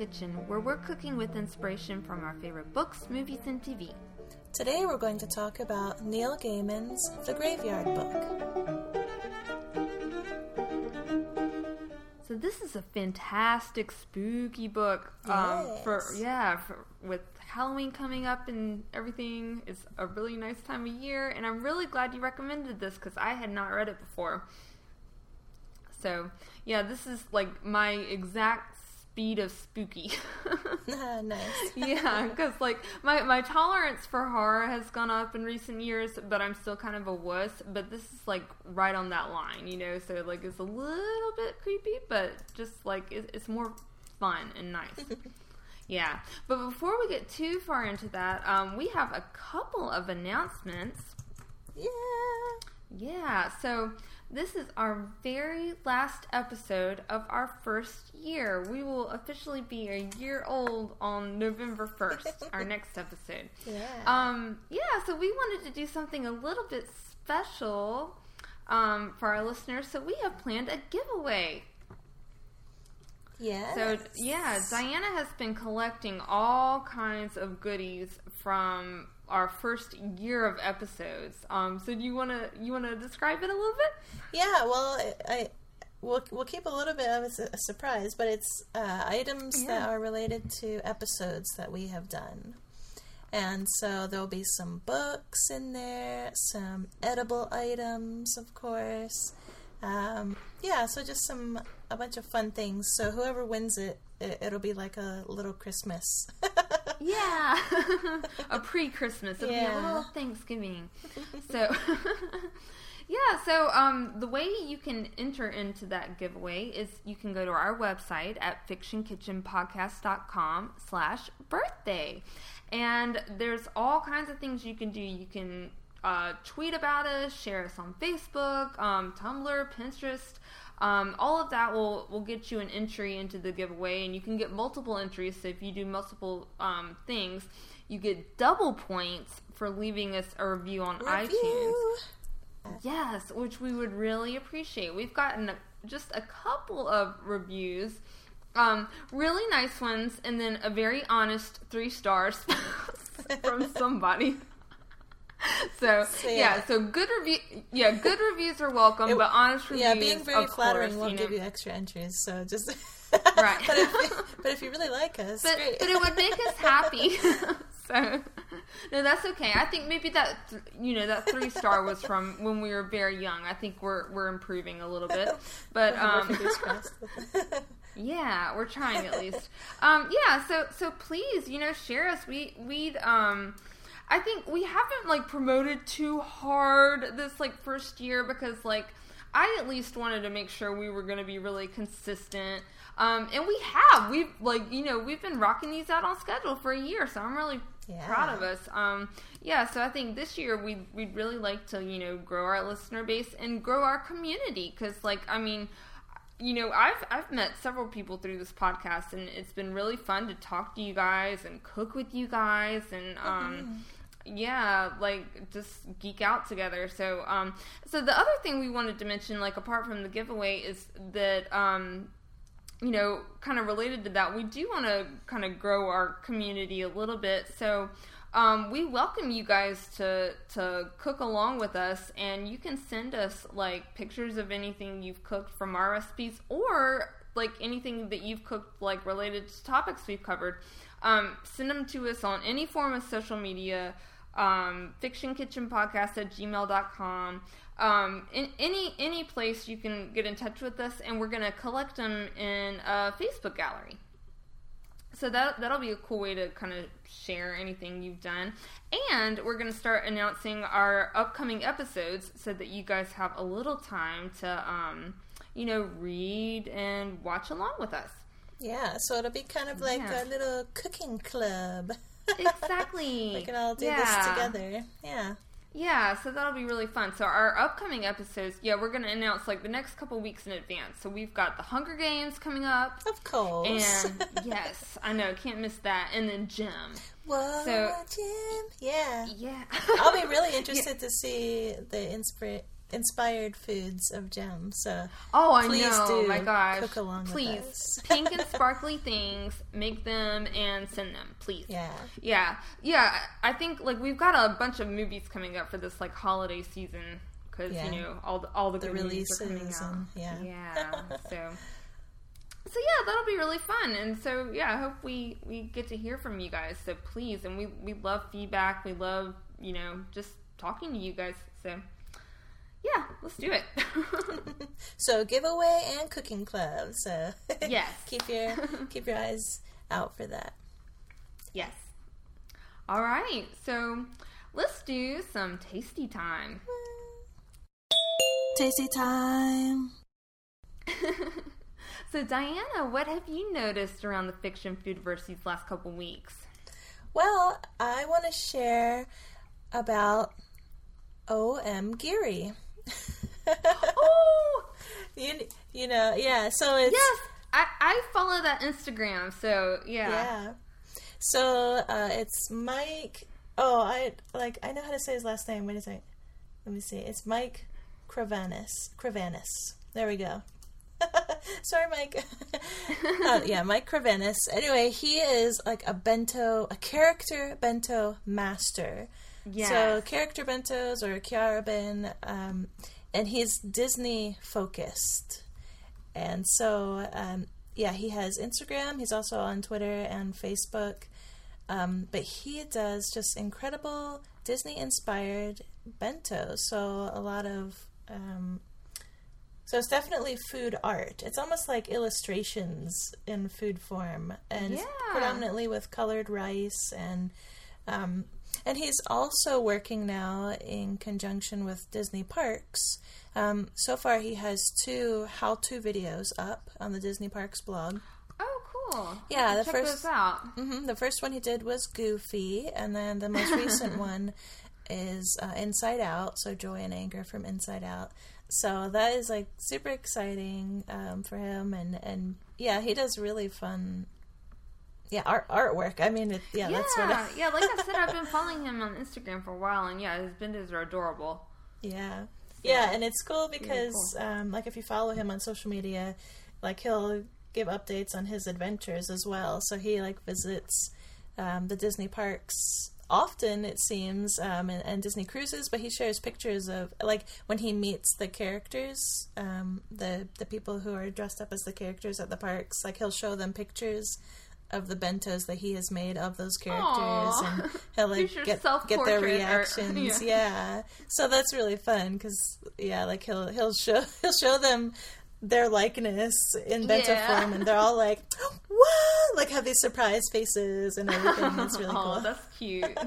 Kitchen, where we're cooking with inspiration from our favorite books, movies, and TV. Today we're going to talk about Neil Gaiman's The Graveyard Book. So this is a fantastic spooky book. Um, Yes. For yeah, for, with Halloween coming up and everything, it's a really nice time of year, and I'm really glad you recommended this because I had not read it before. So yeah, this is like my exact speed of spooky. nice. yeah, because like my my tolerance for horror has gone up in recent years, but I'm still kind of a wuss. But this is like right on that line, you know. So like it's a little bit creepy, but just like it, it's more fun and nice. yeah, but before we get too far into that, um, we have a couple of announcements. Yeah. Yeah, so this is our very last episode of our first year. We will officially be a year old on November 1st, our next episode. Yeah. Um, yeah, so we wanted to do something a little bit special um, for our listeners, so we have planned a giveaway. yes. So yeah, Diana has been collecting all kinds of goodies from our first year of episodes. Um, so do you wanna you wanna describe it a little bit? Yeah, well, I, I we'll we'll keep a little bit of a, a surprise, but it's uh, items that are related to episodes that we have done. And so there'll be some books in there, some edible items, of course. Um, yeah, so just some a bunch of fun things. So whoever wins it, it it'll be like a little Christmas. Yeah, a pre-Christmas, it'll be a Yeah. little Thanksgiving. So, yeah. So, um, the way you can enter into that giveaway is you can go to our website at fictionkitchenpodcast.com slash birthday, and there's all kinds of things you can do. You can uh, tweet about us, share us on Facebook, um, Tumblr, Pinterest. Um, all of that will, will get you an entry into the giveaway, and you can get multiple entries. So if you do multiple um, things, you get double points for leaving us a review on iTunes. Yes, which we would really appreciate. We've gotten a, just a couple of reviews, um, really nice ones, and then a very honest three stars from somebody. So, So, yeah. yeah. so good review, yeah, good reviews are welcome, It- but honest reviews, Yeah, being very flattering course, won't you know. give you extra entries. So just Right. but, if, but if you really like us, but, but it would make us happy. so no, that's okay. I think maybe that you know that three star was from when we were very young. I think we're we're improving a little bit, but We'll have our um, yeah, we're trying at least. Um, yeah, so so please, you know, share us. We we'd um. I think we haven't like promoted too hard this like first year because like I at least wanted to make sure we were going to be really consistent. Um, and we have. We've like you know we've been rocking these out on schedule for a year, so I'm really Yeah. proud of us. Um, yeah, so I think this year we we'd really like to you know grow our listener base and grow our community because like I mean you know I've I've met several people through this podcast and it's been really fun to talk to you guys and cook with you guys and um yeah like just geek out together so um so the other thing we wanted to mention like apart from the giveaway is that um you know, kind of related to that, we do want to kind of grow our community a little bit. So, um, we welcome you guys to to cook along with us, and you can send us like pictures of anything you've cooked from our recipes, or like anything that you've cooked like related to topics we've covered. Um, send them to us on any form of social media um, fictionkitchenpodcast at gmail.com um, in any any place you can get in touch with us and we're going to collect them in a facebook gallery so that that'll be a cool way to kind of share anything you've done and we're going to start announcing our upcoming episodes so that you guys have a little time to um, you know read and watch along with us yeah, so it'll be kind of like Yeah. a little cooking club. Exactly we can all do Yeah. this together. Yeah. Yeah, so that'll be really fun. So our upcoming episodes, yeah, we're going to announce like the next couple weeks in advance. So we've got the Hunger Games coming up. Of course. And yes, I know, can't miss that. And then Jem. Whoa, so- Jem. Yeah. Yeah. I'll be really interested to see the inspira- inspired foods of Jem. So Oh, I Please know. do oh my gosh. cook along Please. Pink and sparkly things, make them and send them, please. yeah, Yeah. Yeah, I think like we've got a bunch of movies coming up for this like holiday season cuz Yeah. you know, all the all the, The good movies are coming out. and- yeah. Yeah. So so yeah, that'll be really fun, and so yeah, I hope we we get to hear from you guys. So please, and we we love feedback. We love you know just talking to you guys. So yeah, let's do it. so giveaway and cooking club. So Yes. keep your keep your eyes out for that. yes. All right, so let's do some tasty time. Tasty time. so Diana, what have you noticed around the fiction foodverse these last couple weeks? Well, I want to share about O.M. Geary. Oh, you, you know, yeah, so it's. yes, I I follow that Instagram. So yeah. Yeah. So uh, it's Mike. Oh, I like. I know how to say his last name. Wait a second. Let me see. It's Mike Cravanis. Cravanis. There we go. Sorry, Mike. uh, yeah, Mike Cravanis. Anyway, he is like a bento, a character bento master. Yes. So character bentos or kyaraben, um, and he's Disney focused. And so, um, yeah, he has Instagram. He's also on Twitter and Facebook. Um, but he does just incredible Disney inspired bentos. So a lot of. Um, so it's definitely food art. It's almost like illustrations in food form, and Yeah. predominantly with colored rice and um, and he's also working now in conjunction with Disney Parks. Um, so far, he has two how-to videos up on the Disney Parks blog. Oh, cool. Yeah, the Check first- those out. hmm The first one he did was Goofy, and then the most recent one is uh, Inside Out. So Joy and Anger from Inside Out. So that is like super exciting um, for him, and and yeah, he does really fun. Yeah, art artwork. I mean, it, yeah, Yeah, that's what. I, yeah. Like I said, I've been following him on Instagram for a while, and yeah, his bentos are adorable. Yeah. Yeah, and it's cool because, cool. um, like, if you follow him on social media, like, he'll give updates on his adventures as well. So he, like, visits um, the Disney parks often, it seems, um, and, and Disney cruises, but he shares pictures of, like, when he meets the characters, um, the, the people who are dressed up as the characters at the parks, like, he'll show them pictures of the bentos that he has made of those characters Aw. and he'll like get, get their self-portrait or- reactions yeah. yeah. so that's really fun because yeah like he'll he'll show he'll show them their likeness in bento Yeah. form and they're all like what like have these surprise faces and everything it's really oh, cool that's cute.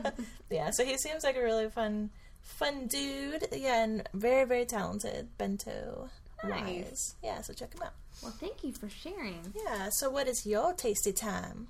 yeah so he seems like a really fun fun dude yeah and very very talented bento Nice. wise yeah so check him out well, thank you for sharing. yeah so what is your tasty time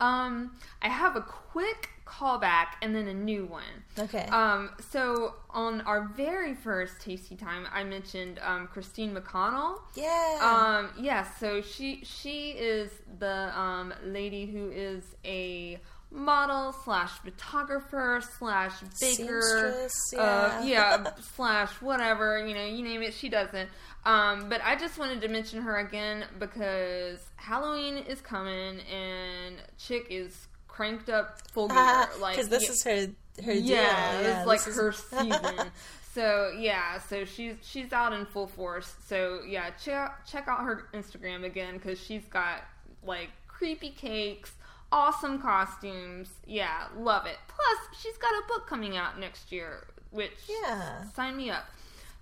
Um, I have a quick callback and then a new one. okay Um, so on our very first Tasty Time, I mentioned um, Christine McConnell. yeah Um, yes, so she she is the um, lady who is a model slash photographer slash baker, Seamstress, uh, yeah. yeah, slash whatever you know, you name it, she doesn't Um, but I just wanted to mention her again because Halloween is coming and Chick is cranked up full gear. like because this yeah- is her her deal. yeah, it's like is- her season. so yeah, so she's she's out in full force. So yeah, check check out her Instagram again because she's got like creepy cakes, awesome costumes. Yeah, love it. Plus, she's got a book coming out next year, which Yeah. sign me up.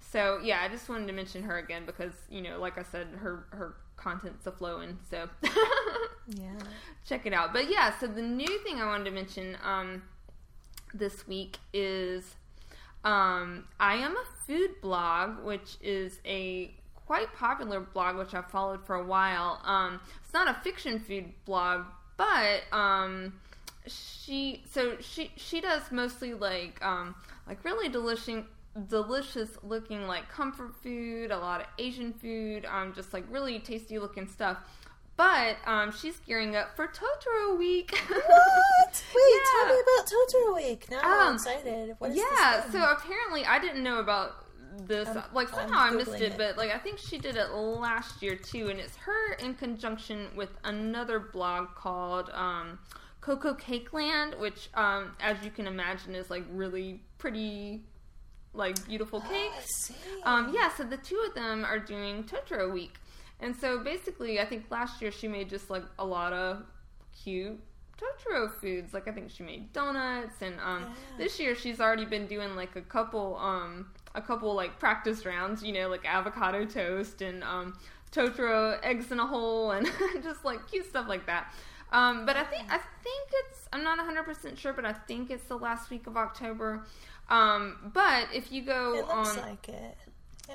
So yeah, I just wanted to mention her again because you know, like I said, her her content's a flowing. So yeah. check it out. But yeah, so the new thing I wanted to mention um, this week is um, I am a food blog, which is a quite popular blog which I've followed for a while. Um, it's not a fiction food blog, but um, she so she she does mostly like um, like really delicious delicious looking like comfort food, a lot of Asian food, um, just like really tasty looking stuff. But um, she's gearing up for Totoro week. What? Wait, tell me about Totoro Week. Now I'm Um, excited. What is yeah, so apparently I didn't know about this. I'm- like somehow I missed it, it. but like I think she did it last year too, and it's her in conjunction with another blog called um, Coco Cake Land, which, um, as you can imagine, is like really pretty, like beautiful cakes. see. Um, yeah, so the two of them are doing Totoro Week. And so basically, I think last year she made just like a lot of cute Totoro foods. Like I think she made donuts, and um, Yeah. this year she's already been doing like a couple, um, a couple like practice rounds. You know, like avocado toast and um, Totoro eggs in a hole, and just like cute stuff like that. Um, but I think I think it's I'm not 100 percent sure, but I think it's the last week of October. Um, but if you go it looks on like it.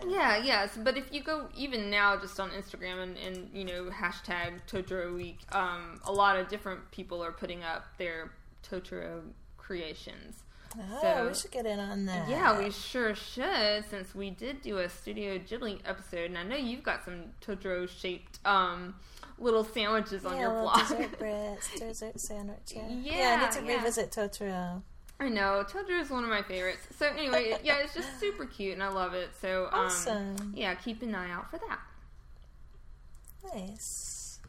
yeah, yes, but if you go even now just on Instagram and, and you know hashtag Totoro Week, um, a lot of different people are putting up their Totoro creations. Oh, So- we should get in on that. Yeah, we sure should, since we did do a Studio Ghibli episode, and I know you've got some Totoro shaped um, little sandwiches on your blog. dessert bread, dessert sandwich. Yeah, I Yeah, need to yeah. revisit Totoro. I know Totoro is one of my favorites. So anyway, yeah, it's just super cute, and I love it. So um, Awesome. yeah, keep an eye out for that. Nice.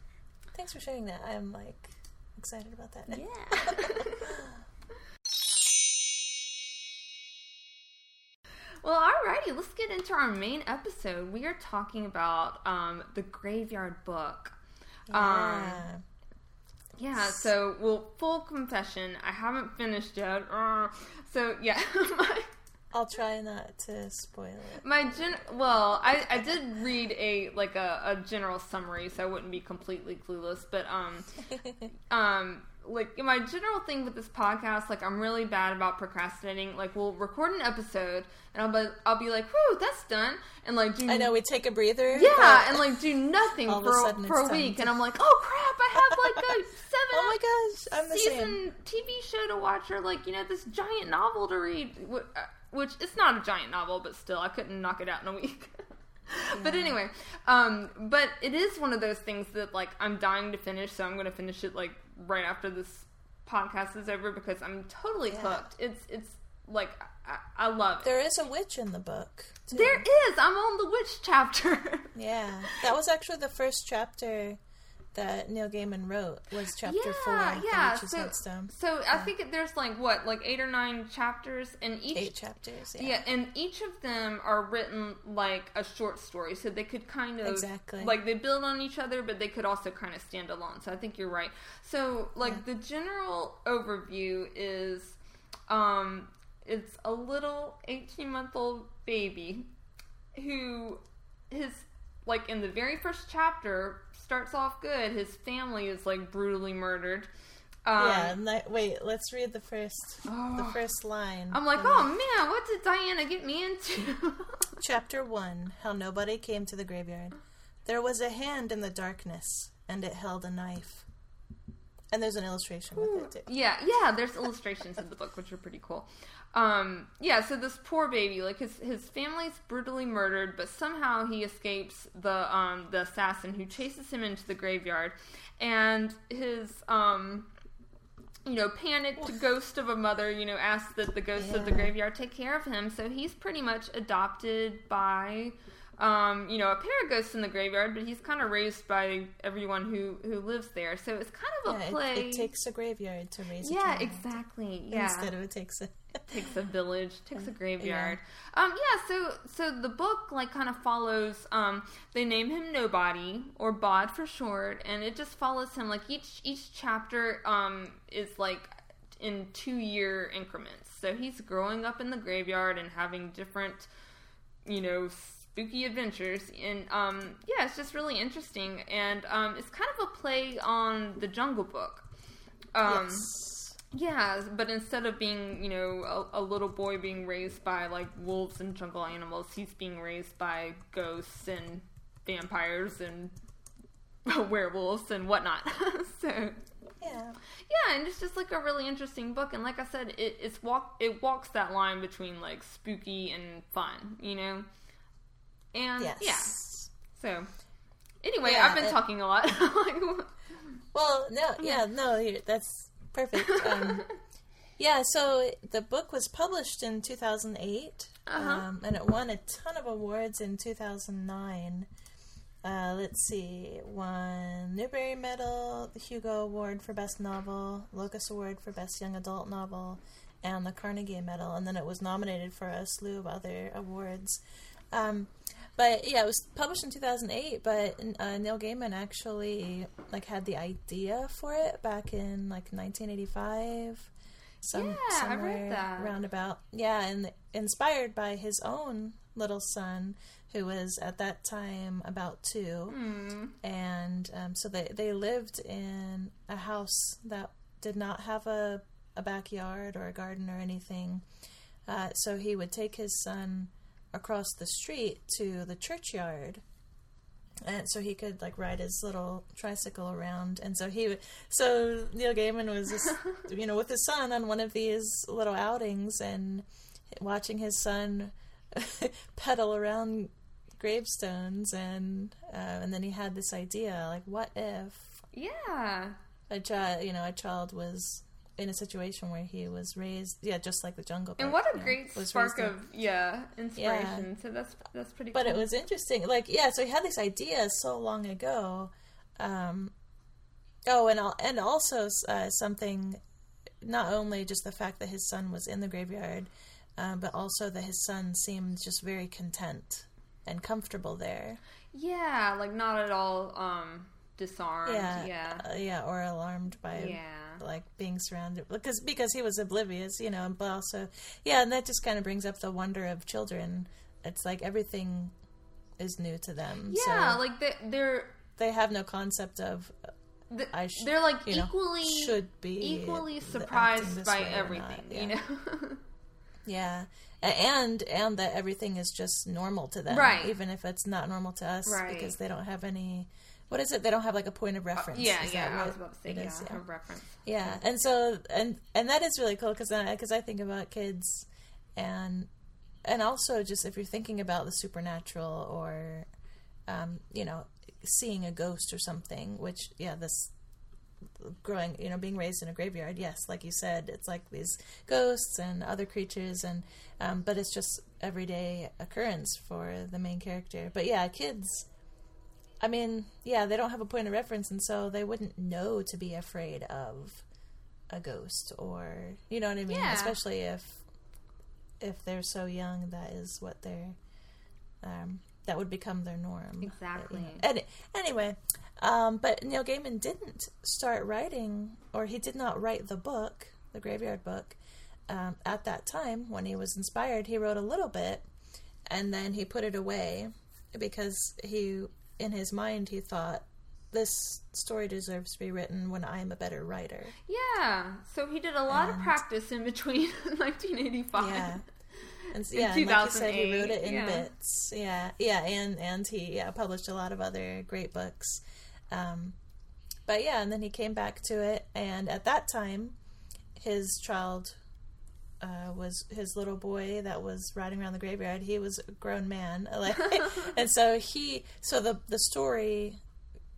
Thanks for sharing that. I'm like excited about that. Yeah. well, alrighty, let's get into our main episode. We are talking about um, the Graveyard Book. Um, Yeah. Yeah, so, well, full confession, I haven't finished yet. Uh, so, yeah, my, I'll try not to spoil it. my gen, well, I, I did read a, like, a, a general summary, so I wouldn't be completely clueless, but, um, um like my general thing with this podcast like i'm really bad about procrastinating. Like we'll record an episode and i'll be i'll be like whew that's done and like do I know we take a breather. yeah and like do nothing for for a week to- and i'm like oh crap i have like a seven oh my gosh, I'm the season tv show to watch or like you know this giant novel to read uh, which it's not a giant novel but still i couldn't knock it out in a week. But anyway, um, but it is one of those things that like I'm dying to finish, so I'm going to finish it like right after this podcast is over because I'm totally Yeah. hooked. It's it's like I, I love it. There is a witch in the book. too. there is. I'm on the witch chapter. Yeah, that was actually the first chapter that Neil Gaiman wrote. Was chapter yeah, four, yeah. So, so I think there's like what, like eight or nine chapters, and each Eight chapters. Yeah. Yeah, and each of them are written like a short story, so they could kind of Exactly. like they build on each other, but they could also kind of stand alone. So I think you're right. So like Yeah. the general overview is, um, it's a little 18 month old baby who his like in the very first chapter starts off good. His family is like brutally murdered. Um, yeah. ni- wait, let's read the first. The Oh. first line. I'm like, oh man, what did Diana get me into? Chapter 1 How Nobody Came to the Graveyard. There was a hand in the darkness, and it held a knife. And there's an illustration with it, too. Yeah, yeah. There's illustrations in the book, which are pretty cool. Um, yeah. So this poor baby, like his his family's brutally murdered, but somehow he escapes the um the assassin who chases him into the graveyard, and his um. You know, panicked ghost of a mother, you know, asks that the ghost of the graveyard take care of him. So he's pretty much adopted by, um, you know, a pair of ghosts in the graveyard, but he's kind of raised by everyone who who lives there. So it's kind of a Yeah, play. it, it takes a graveyard to raise a Yeah, child. exactly. Yeah, Instead of it takes a. takes a village, takes a graveyard. Um, yeah. So, so the book like kind of follows. Um, they name him Nobody or Bod for short, and it just follows him. Like each each chapter um is like in two year increments. So he's growing up in the graveyard and having different, you know. Spooky adventures, and um, yeah, it's just really interesting, and um, it's kind of a play on the Jungle Book. Um, yes. yeah, but instead of being, you know, a, a little boy being raised by like wolves and jungle animals, he's being raised by ghosts and vampires and werewolves and whatnot. so Yeah. yeah, and it's just like a really interesting book. And like I said, it, it's walk it walks that line between like spooky and fun, you know. And Yes. yeah, so anyway, Yeah, I've been it- talking a lot. Well, no, yeah, no, that's perfect. Um, yeah, so the book was published in 2008. Uh-huh. um, and it won a ton of awards in 2009. Uh, let's see, it won Newbery Medal, the Hugo Award for Best Novel, Locus Award for Best Young Adult Novel, and the Carnegie Medal. And then it was nominated for a slew of other awards. Um, but yeah, it was published in 2008. But uh, Neil Gaiman actually like had the idea for it back in like 1985. Some, Yeah, I read somewhere that. roundabout. Yeah, and inspired by his own little son, who was at that time about two, Hmm. and um, so they they lived in a house that did not have a a backyard or a garden or anything. Uh, so he would take his son across the street to the churchyard. And so he could like ride his little tricycle around. And so he would so neil gaiman was just you know with his son on one of these little outings and watching his son pedal around gravestones. And uh, and then he had this idea like what if Yeah. a child you know a child was in a situation where he was raised yeah just like the jungle And what a you know, great spark of yeah inspiration. So that's that's pretty. but cool. it was interesting like yeah so he had this idea so long ago um oh and and also uh, something not only just the fact that his son was in the graveyard um, but also that his son seemed just very content and comfortable there yeah, like not at all um disarmed. yeah Yeah. uh, yeah or alarmed by Yeah. Like being surrounded because because he was oblivious you know but also yeah and that just kind of brings up the wonder of children it's like everything is new to them Yeah, so like they, they're they have no concept of th- I sh- they're like you know, equally should be equally surprised by everything. not, You know. yeah and and that everything is just normal to them Right. even if it's not normal to us Right. because they don't have any what is it they don't have like a point of reference yeah, Is that yeah. I was about to say it yeah, is? a reference. Yeah, and so and and that is really cool because because I think about kids and and also just if you're thinking about the supernatural or um, you know seeing a ghost or something, which yeah this growing you know being raised in a graveyard yes like you said it's like these ghosts and other creatures and um, but it's just everyday occurrence for the main character but yeah kids I mean, yeah, they don't have a point of reference, and so they wouldn't know to be afraid of a ghost, or you know what I mean. Yeah. Especially if if they're so young, that is what they're um, that would become their norm. Exactly. But, you know. Any- anyway, um, but Neil Gaiman didn't start writing, or he did not write the book, the Graveyard Book, um, at that time when he was inspired. He wrote a little bit, and then he put it away because he, in his mind, he thought this story deserves to be written when I am a better writer. Yeah. So he did a lot of practice in between 1985. Yeah. And yeah, and like you said, he wrote it in yeah. bits. Yeah, yeah, and and he yeah published a lot of other great books. Um, but yeah, and then he came back to it, and at that time, his child uh, was his little boy that was riding around the graveyard. He was a grown man, like, and so he so the the story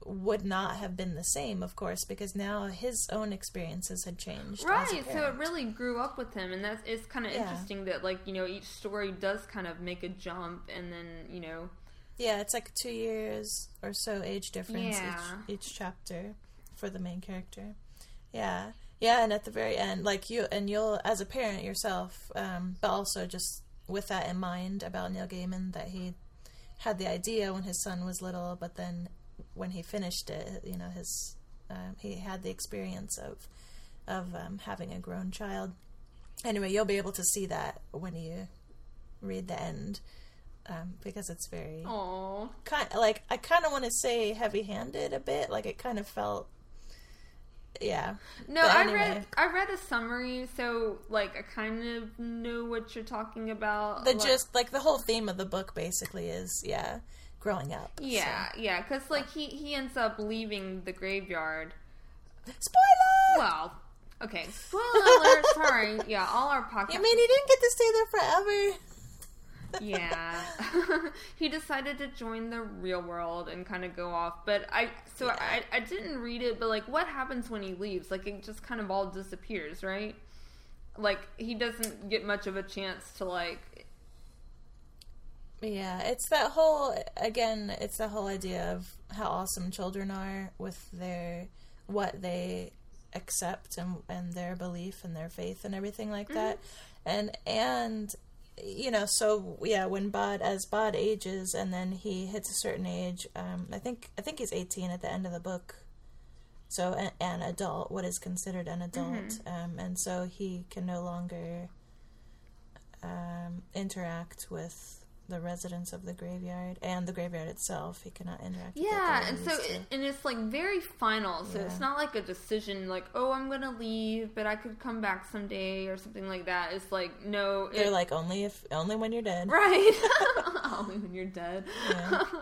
would not have been the same, of course, because now his own experiences had changed. Right, so it really grew up with him, and that's it's kind of Yeah. interesting that like you know each story does kind of make a jump, and then you know Yeah, it's like two years or so age difference Yeah. each each chapter for the main character. Yeah, yeah, and at the very end, like you and you'll as a parent yourself, um, but also just with that in mind about Neil Gaiman that he had the idea when his son was little, but then when he finished it, you know, his um, he had the experience of of um, having a grown child. Anyway, you'll be able to see that when you read the end um, because it's very oh kind like I kind of want to say heavy-handed a bit. Like it kind of felt, yeah. no, But I anyway. read I read a summary, so like I kind of know what you're talking about. The like- just like the whole theme of the book basically is yeah, growing up. so. yeah, yeah, because like he he ends up leaving the graveyard. Spoiler. Well, okay, spoiler alert. Sorry, yeah, all our podcasts. you mean he didn't get to stay there forever? Yeah he decided to join the real world and kind of go off but i so Yeah. I, I didn't read it but like what happens when he leaves like it just kind of all disappears right like he doesn't get much of a chance to like Yeah, it's that whole again, it's the whole idea of how awesome children are with their what they accept and and their belief and their faith and everything like mm-hmm. that. And and you know, so yeah, when Bod as Bod ages and then he hits a certain age, um I think I think he's 18 at the end of the book. So an, an adult, what is considered an adult, um, and so he can no longer um, interact with the residents of the graveyard and the graveyard itself. He cannot interact. with it the Yeah, and so it, and it's like very final. So it's not like a decision like, oh, I'm gonna leave, but I could come back someday or something like that. It's like no, it, they're like only if only when you're dead. right. Only when you're dead. Yeah.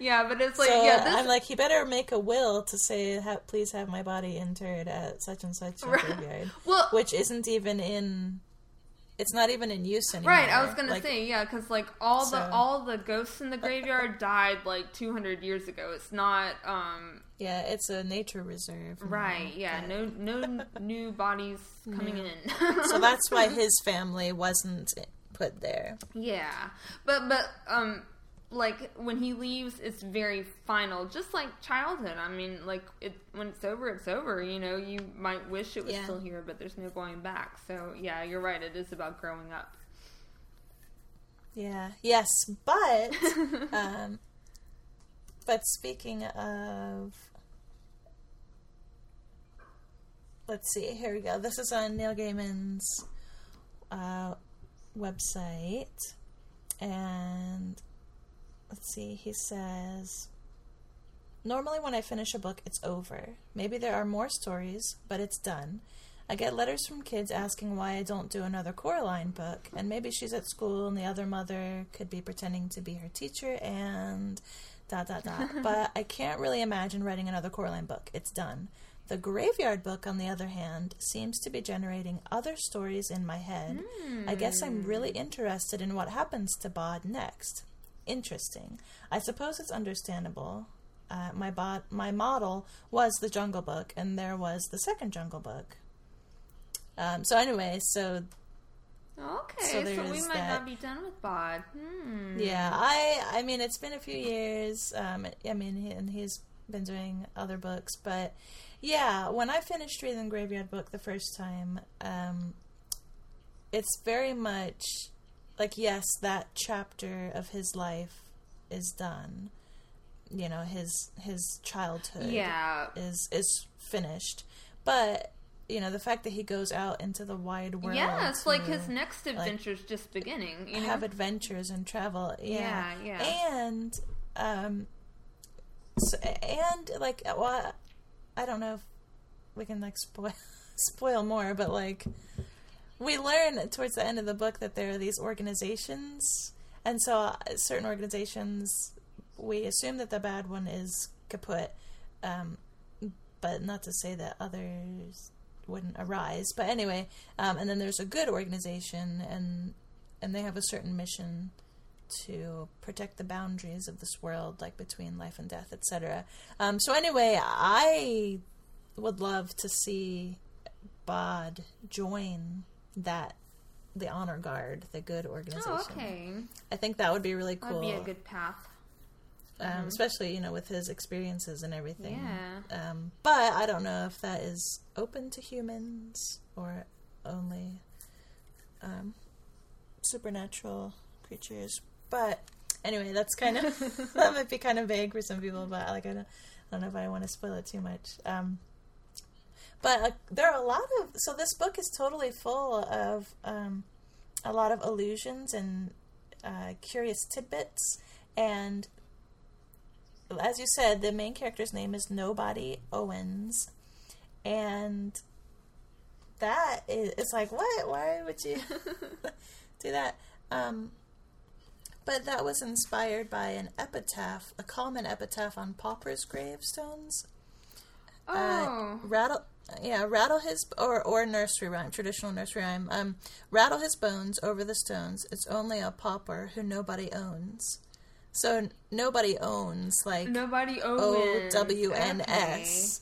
Yeah, but it's like so yeah, this, I'm like, he better make a will to say, ha- please have my body interred at such and such Right. graveyard, well, which isn't even in. It's not even in use anymore. Right, I was gonna Like, say yeah, because like all So- the all the ghosts in the graveyard died like 200 years ago. It's not um Yeah, it's a nature reserve. right. Yeah, no no new bodies coming No. in. so that's why his family wasn't put there. yeah, but but um like when he leaves, it's very final, just like childhood. I mean, like it when it's over, it's over. You know, you might wish it was Yeah. still here, but there's no going back. So yeah, you're right. It is about growing up. Yeah. Yes, but um, but speaking of, let's see. Here we go. This is on Neil Gaiman's uh, website, and let's see. He says. Normally, when I finish a book, it's over. Maybe there are more stories, but it's done. I get letters from kids asking why I don't do another Coraline book, and maybe she's at school and the other mother could be pretending to be her teacher and dot dot dot. but I can't really imagine writing another Coraline book. It's done. The Graveyard book, on the other hand, seems to be generating other stories in my head. I guess I'm really hmm. interested in what happens to Bod next. Interesting. I suppose it's understandable. Uh, my bod, my model was the Jungle Book, and there was the second Jungle Book. Um, so anyway, so Okay, So so, we might that. not be done with Bod. Hmm. yeah, I I mean it's been a few years. Um, I mean, he, and he's been doing other books, but yeah, when I finished reading the Graveyard Book the first time, um, it's very much like yes, that chapter of his life is done. You know, his his childhood. Yeah. is is finished. But you know, the fact that he goes out into the wide world, Yeah, it's like his next adventure adventure's just beginning. You know? have adventures and travel. Yeah, Yeah, yeah. and um, so, and like, well, I don't know if we can like spoil spoil more, but like, we learn towards the end of the book that there are these organizations, and so uh, certain organizations, we assume that the bad one is kaput, um, but not to say that others wouldn't arise. But anyway, um, and then there's a good organization, and and they have a certain mission to protect the boundaries of this world, like between life and death, etc. Um, so anyway, I would love to see Bod join that the honor guard, the good organization. Oh, okay. I think that would be really cool. That'd be a good path. um, especially you know with his experiences and everything. Yeah. Um, but I don't know if that is open to humans or only um, supernatural creatures. But anyway, that's kind of that might be kind of vague for some people. But like I don't, I don't know if I want to spoil it too much. Um, but uh, there are a lot of so this book is totally full of um, a lot of allusions and uh, curious tidbits and as you said, the main character's name is Nobody Owens, and that is it's like what? Why would you do that? Um, but that was inspired by an epitaph, a common epitaph on paupers' gravestones. Oh. Uh, rattle, yeah, rattle his or or nursery rhyme, traditional nursery rhyme. Um, rattle his bones over the stones. It's only a pauper who nobody owns. So n- nobody owns like Nobody O owns. W N S.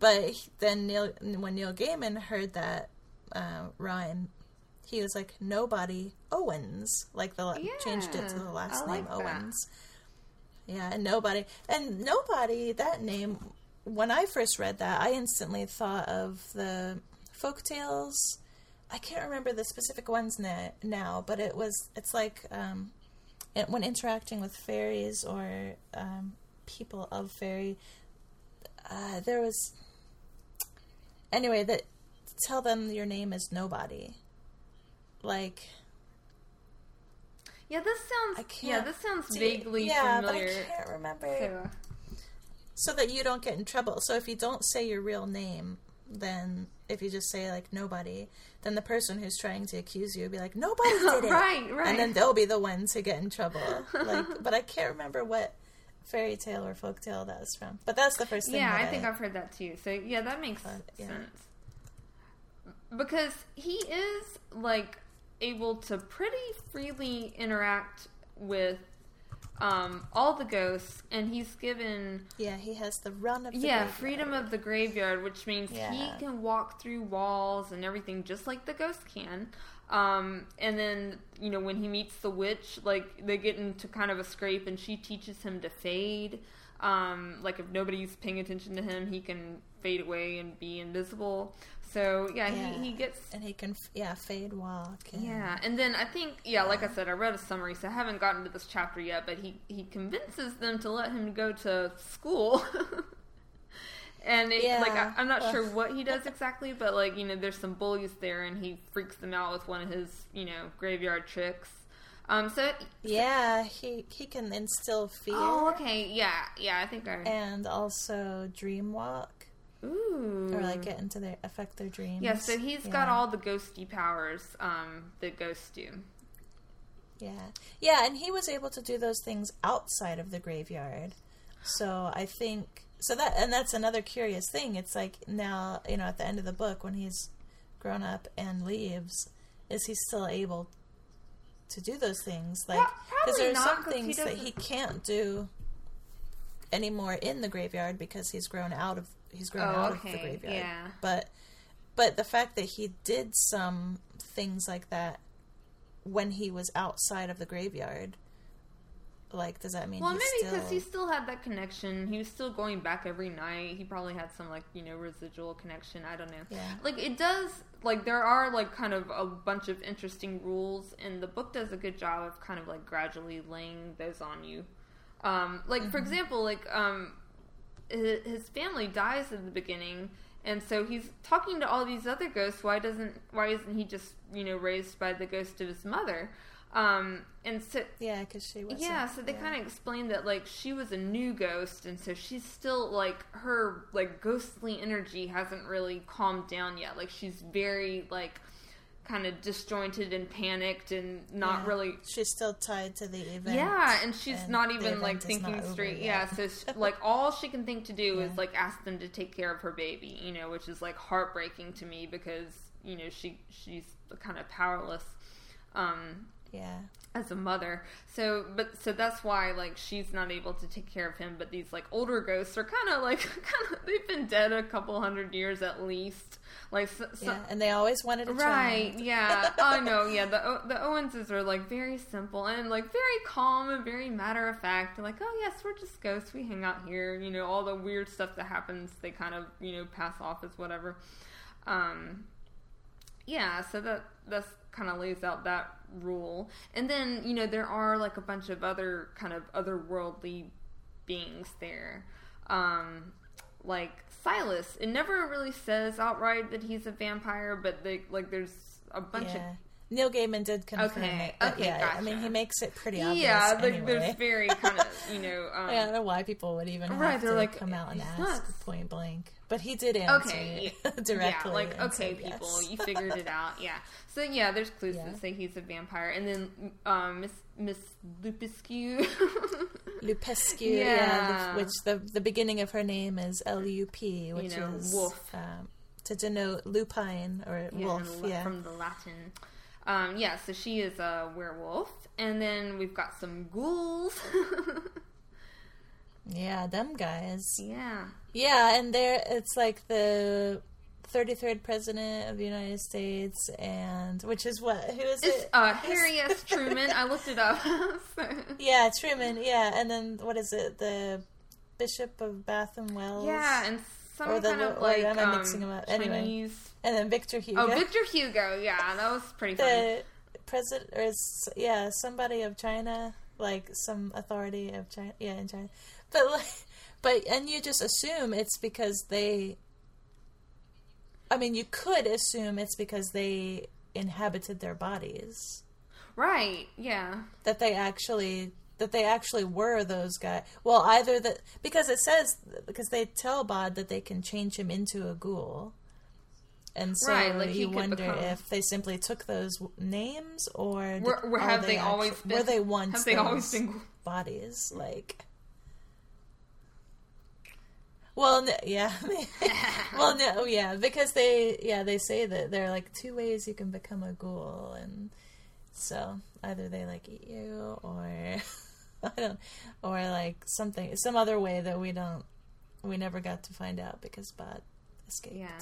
But then Neil, when Neil Gaiman heard that uh, rhyme, he was like nobody Owens, like the changed it to the last I like name that. Owens. Yeah, and nobody and nobody that name. When I first read that, I instantly thought of the folk tales. I can't remember the specific ones na- now, but it was it's like um, it, when interacting with fairies or um, people of fairy, uh, there was anyway that tell them your name is nobody. Like Yeah, this sounds. I Yeah, can't. this sounds do- vaguely yeah, familiar. but I can't remember. So, so that you don't get in trouble. So if you don't say your real name, then if you just say like nobody, then the person who's trying to accuse you will be like nobody did it, Right, right. and then they'll be the ones who get in trouble. Like, but I can't remember what fairy tale or folk tale that was from. But that's the first thing. yeah, I think I've heard that too. So yeah, that makes But, yeah. sense. Because he is like able to pretty freely interact with um, all the ghosts, and he's given Yeah, he has the run of the yeah graveyard. freedom of the graveyard, which means Yeah. he can walk through walls and everything just like the ghost can. Um, and then you know when he meets the witch, like they get into kind of a scrape, and she teaches him to fade. Um, like if nobody's paying attention to him, he can fade away and be invisible. So yeah, Yeah. he, he gets and he can yeah fade walk. And, yeah, and then I think yeah, like I said, I read a summary, so I haven't gotten to this chapter yet. But he he convinces them to let him go to school, and it, like I, I'm not sure what he does exactly, but like you know, there's some bullies there, and he freaks them out with one of his you know graveyard tricks. Um, so yeah, he he can instill fear. oh okay, yeah, yeah, I think I and also dream walk ooh or like get into their affect their dreams. yeah. So he's got all the ghosty powers um that ghosts do. yeah yeah, and he was able to do those things outside of the graveyard. So I think so that and that's another curious thing. It's like now you know at the end of the book when he's grown up and leaves, is he still able to do those things? Like because there some 'cause he things that he can't do anymore in the graveyard because he's grown out of he's grown Oh, out of the graveyard. yeah. But but the fact that he did some things like that when he was outside of the graveyard, like does that mean Well, maybe because still he still had that connection. He was still going back every night. He probably had some like you know residual connection. I don't know. Yeah. Like it does. Like there are like kind of a bunch of interesting rules, and the book does a good job of kind of like gradually laying those on you. Um, like Mm-hmm. for example, like um, his, family dies in the beginning. And so he's talking to all these other ghosts. Why doesn't? Why isn't he just you know raised by the ghost of his mother? Um, and so yeah because she was yeah, so they kind of explained that like she was a new ghost, and so she's still like her like ghostly energy hasn't really calmed down yet. Like she's very like kind of disjointed and panicked and not really. she's still tied to the event. Yeah, and she's and not even like thinking straight. Yeah, so she, like all she can think to do is like ask them to take care of her baby, you know, which is like heartbreaking to me because you know she she's kind of powerless. Um, yeah as a mother. So, but so that's why like she's not able to take care of him. But these like older ghosts are kind of like kind of they've been dead a couple hundred years at least. Like so, so- yeah, and they always wanted a Right, child. yeah, I know, yeah. The the Owenses are like very simple and like very calm and very matter of fact. They're like, oh yes, we're just ghosts. We hang out here. You know, all the weird stuff that happens, they kind of you know pass off as whatever. Um, yeah, so that that's kind of lays out that rule, and then you know there are like a bunch of other kind of otherworldly beings there, um, like Silas. It never really says outright that he's a vampire, but they like there's a bunch Yeah. Neil Gaiman did confirm Okay, it. okay, yeah, I mean, he makes it pretty obvious. yeah, like anyway. there's very kind of you know um, I don't know why people would even Right, they're to like, come out and ask nuts." point blank. But he did answer Okay, it directly. Yeah, like okay, said yes. people, you figured it out. Yeah. So yeah, there's clues Yeah. that say he's a vampire, and then um, Miss Miss Lupescu. Lupescu, Yeah. yeah, which the the beginning of her name is L U P, which know, is wolf. um, to denote lupine or Yeah, wolf. Yeah, from the Latin. Um, yeah, so she is a werewolf, and then we've got some ghouls. yeah, them guys. yeah, Yeah, and there it's like the 33rd president of the United States, and which is what? Who is It's it? uh, Harry S. Truman. I looked it up. Yeah, Truman. Yeah, and then what is it? The Bishop of Bath and Wells. yeah, and some Or the- kind of like am I um, mixing 'em up? Anyway. Chinese. And then Victor Hugo. Oh, Victor Hugo. Yeah, that was pretty funny. the president, or yeah, somebody of China, like some authority of China. Yeah, in China, but like, but and you just assume it's because they. I mean, you could assume it's because they inhabited their bodies. Right. Yeah. that they actually that they actually were those guys. Well, either that because it says because they tell Bod that they can change him into a ghoul, and so Right, like you wonder become- if they simply took those names or Were, were, have they, actu- always been? were they once Have they always been? bodies like. Well, no, yeah. well, no, yeah, because they, yeah, they say that there are like two ways you can become a ghoul, and so either they like eat you, or I don't, or like something, some other way that we don't, we never got to find out because Bod escaped. Yeah.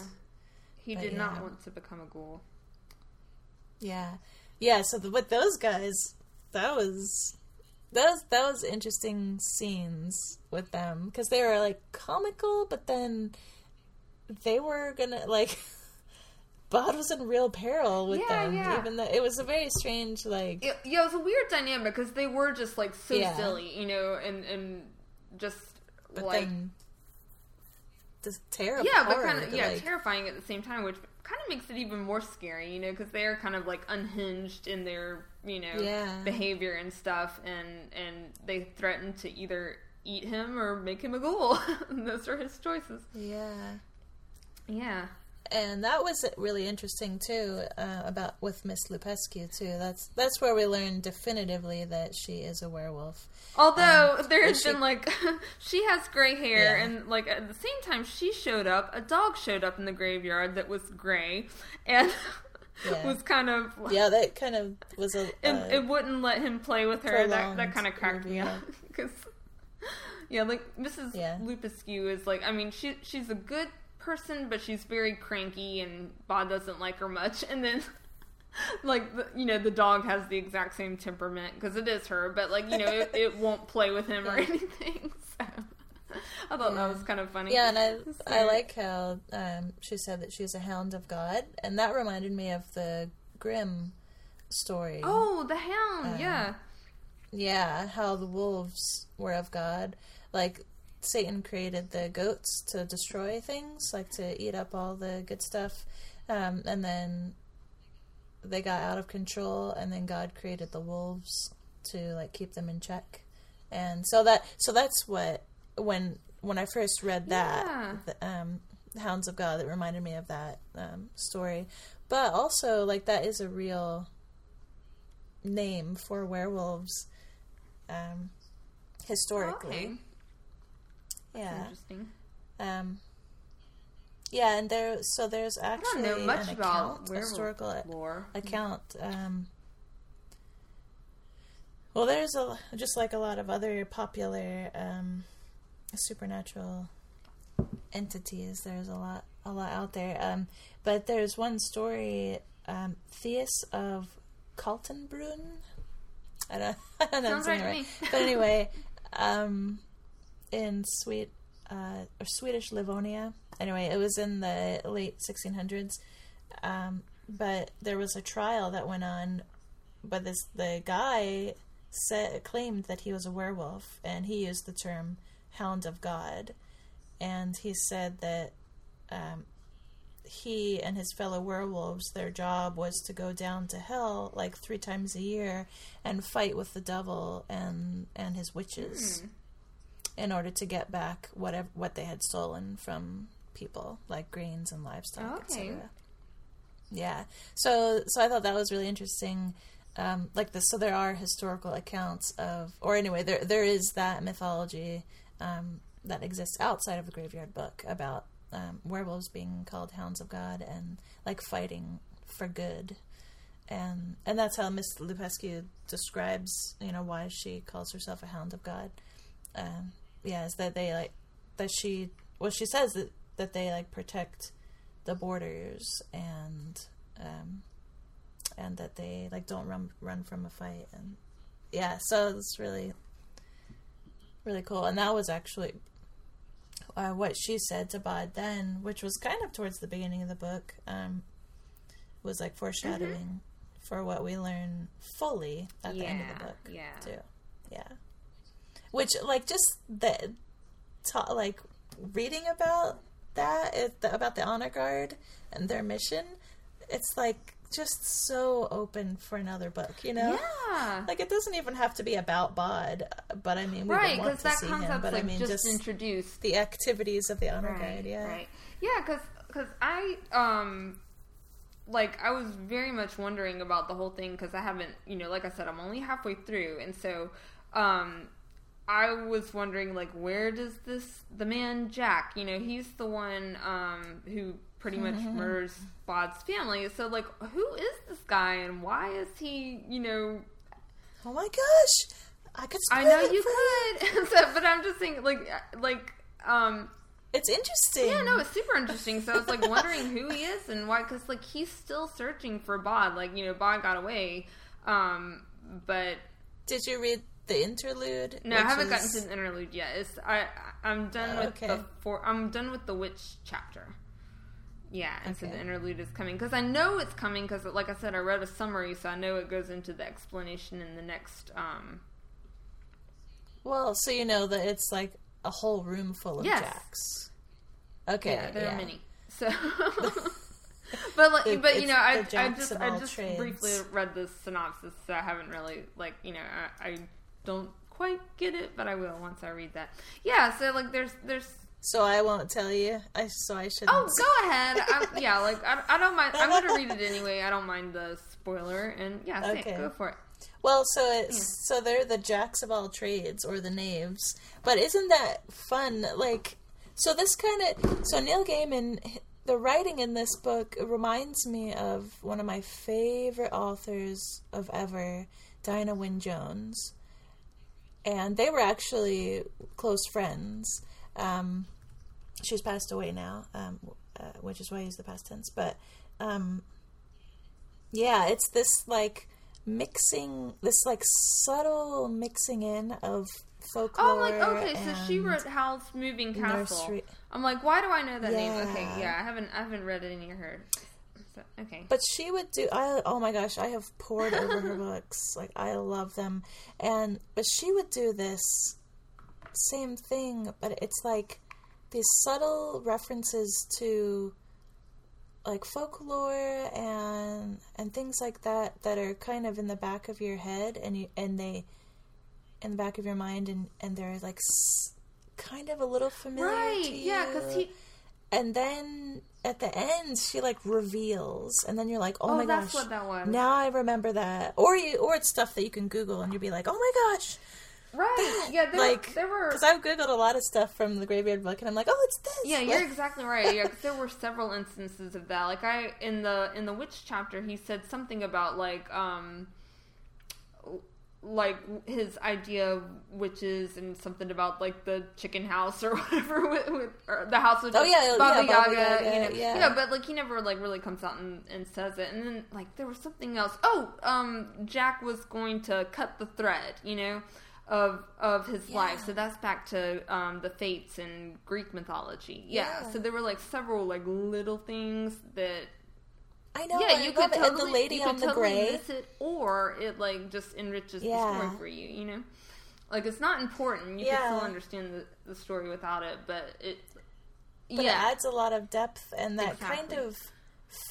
He But did yeah. not want to become a ghoul. Yeah, yeah. So the, with those guys, that was that was that was interesting scenes with them because they were like comical, but then they were gonna like. Bod was in real peril with Yeah, them, yeah. even though it was a very strange, like It, yeah, it was a weird dynamic because they were just like so Yeah. silly, you know, and and just but like then just terrible. yeah, but kind of yeah, like, terrifying at the same time, which kind of makes it even more scary, you know, because they're kind of like unhinged in their you know Yeah. behavior and stuff, and and they threaten to either eat him or make him a ghoul. and those are his choices. yeah. Yeah. And that was really interesting too uh, about with Miss Lupescu too. That's that's where we learned definitively that she is a werewolf. Although there and has she- been like she has gray hair Yeah. and like at the same time she showed up, a dog showed up in the graveyard that was gray and Yeah. was kind of Yeah, that kind of was a. and uh, it wouldn't let him play with her. That that kind of cracked me up because yeah, like Mrs. Yeah. Lupescu is like I mean she she's a good person, but she's very cranky and Bod doesn't like her much. And then like the, you know the dog has the exact same temperament because it is her, but like you know it, it won't play with him or anything. So I thought Yeah. that was kind of funny. yeah, and I I like- how um, she said that she's a hound of God, and that reminded me of the Grimm story. Oh, the hound, Um, yeah. Yeah, how the wolves were of God. Like Satan created the goats to destroy things, like to eat up all the good stuff. Um, and then they got out of control and then God created the wolves to like keep them in check. And so that so that's what when when I first read that Yeah. the, um Hounds of God it reminded me of that um, story. But also like that is a real name for werewolves um, historically. Okay. Yeah. Interesting. Um, yeah, and there so there's I actually don't know much an about account, werewolf historical lore. account. Um, well, there's a just like a lot of other popular um, supernatural entities. There's a lot, a lot out there. Um, but there's one story, um, Theus of Kaltenbrunn. I don't, I don't know. Sounds right to me. But anyway, um, in sweet uh, or Swedish Livonia. Anyway, it was in the late 1600s. Um, but there was a trial that went on. But this the guy said claimed that he was a werewolf, and he used the term "hound of God," and he said that um, he and his fellow werewolves, their job was to go down to hell like three times a year and fight with the devil and and his witches Hmm. In order to get back whatever what they had stolen from people, like grains and livestock, Okay. etc. Yeah. So so I thought that was really interesting. Um, like this, so there are historical accounts of, or anyway, there there is that mythology um, that exists outside of the Graveyard Book about um, werewolves being called hounds of God and like fighting for good, and and that's how Miss Lupescu describes, you know, why she calls herself a hound of God. Um, yeah, is that they like that she well she says that that they like protect the borders and um, and that they like don't run run from a fight and yeah, so it's really really cool. And that was actually uh, what she said to Bod then, which was kind of towards the beginning of the book, um, was like foreshadowing Mm-hmm. for what we learn fully at the end of the book. yeah. too. Yeah, which like just the ta- like reading about that it, about the honor guard and their mission. It's like just so open for another book, you know. Yeah. Like it doesn't even have to be about Bod, but I mean, we right, because to that see him. But like I mean, just, just introduced. the activities of the honor right, guard. Yeah, Right. Yeah, because I um like I was very much wondering about the whole thing because I haven't, you know, like I said, I'm only halfway through, and so um I was wondering like where does this the man Jack, you know, he's the one um who pretty much murders Bod's family. So like who is this guy and why is he, you know, Oh my gosh, I could. I know you could. so, but I'm just saying like like um It's interesting. Yeah, no, it's super interesting. So I was like wondering who he is and why, because like he's still searching for Bod. Like you know, Bod got away, um, but Did you read the interlude? no, I haven't is- gotten to the interlude yet. It's I I'm done with Okay. the four. I'm done with the witch chapter. Yeah, and so the interlude is coming because I know it's coming because, like I said, I read a summary, so I know it goes into the explanation in the next. um Well, so you know that it's like a whole room full of Yes. jacks. Okay, Yeah, there yeah. are many. So, but like, but you know, I, I just I just briefly read the synopsis, so I haven't really like you know I, I don't quite get it, but I will once I read that. Yeah, so like there's there's So I won't tell you. I so I shouldn't. oh go ahead I, yeah like I, I don't mind I'm gonna read it anyway. I don't mind the spoiler and yeah, Okay. go for it. Well, so it's so they're the jacks of all trades or the knaves. But isn't that fun? Like, so this kind of so Neil Gaiman, the writing in this book reminds me of one of my favorite authors of ever, Diana Wynne Jones, and they were actually close friends. Um, she's passed away now, um, uh, which is why I use the past tense. But um, yeah, it's this like mixing, this like subtle mixing in of folklore. Oh, like okay, so she wrote Howl's Moving Castle. nursery- I'm like, why do I know that name? Okay, Yeah. yeah, I haven't I haven't read it. any of her. So, okay. But she would do. I oh my gosh, I have poured over her books. Like I love them, and but she would do this same thing, but it's like these subtle references to like folklore and and things like that that are kind of in the back of your head and you and they in the back of your mind and and they're like s- kind of a little familiar Right, yeah, because he and then at the end she like reveals and then you're like oh, Oh, my that's gosh what that was. now i remember that or you or it's stuff that you can google and you'll be like oh my gosh Right. Yeah, there, like there were. because i've googled a lot of stuff from the graveyard book and i'm like oh it's this Yeah, you're exactly right. Yeah, 'cause there were several instances of that. Like I in the in the witch chapter, he said something about like um like his idea of witches and something about like the chicken house or whatever with, with or the house of Oh, yeah, yeah, Baba Baba Yaga, Yaga, you know, yeah. you know, but like he never like really comes out and, and says it. And then like there was something else. Oh, um, Jack was going to cut the thread, you know, of of his life. So that's back to um, the fates in Greek mythology. Yeah. Yeah. So there were like several like little things that i know yeah you could totally and the lady on the totally gray miss it, or it like just enriches the story for you. You know, like it's not important. You Yeah. can still understand the, the story without it, but it. but yeah. it adds a lot of depth and that kind of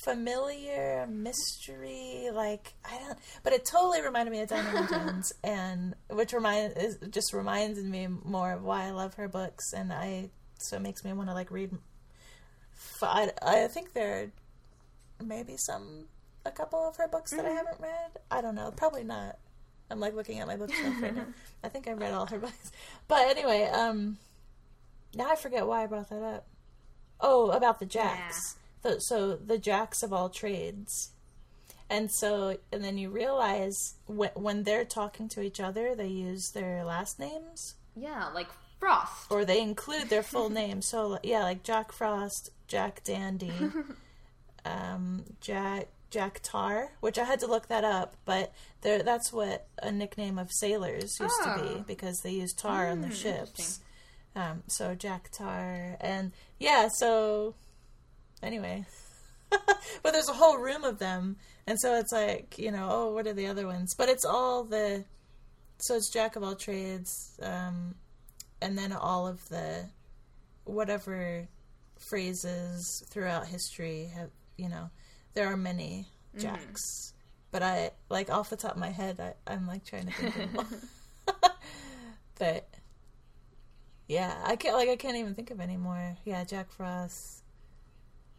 familiar mystery like i don't but it totally reminded me of diana jones and which remind is, just reminds me more of why i love her books and i so it makes me want to like read I, I think there are maybe some a couple of her books that i Mm-hmm. haven't read i don't know probably not i'm like looking at my bookshelf right now i think i've read all her books but anyway um now i forget why i brought that up Oh, about the jacks. The, so the jacks of all trades. And so, and then you realize when, when they're talking to each other, they use their last names yeah, like Frost. or they include their full name. So, yeah, like Jack Frost, Jack Dandy, um, Jack Jack Tar, which I had to look that up, but there that's what a nickname of sailors used to Oh. be because they used tar on the Hmm, ships. Um, so Jack Tar, and yeah, so anyway, but there's a whole room of them, and so it's like you know, oh, what are the other ones? But it's all the, so it's Jack of all trades, um, and then all of the, whatever phrases throughout history have you know, there are many mm-hmm. Jacks, but I like off the top of my head, I, I'm like trying to think of but yeah, I can't like I can't even think of any more. Yeah, Jack Frost.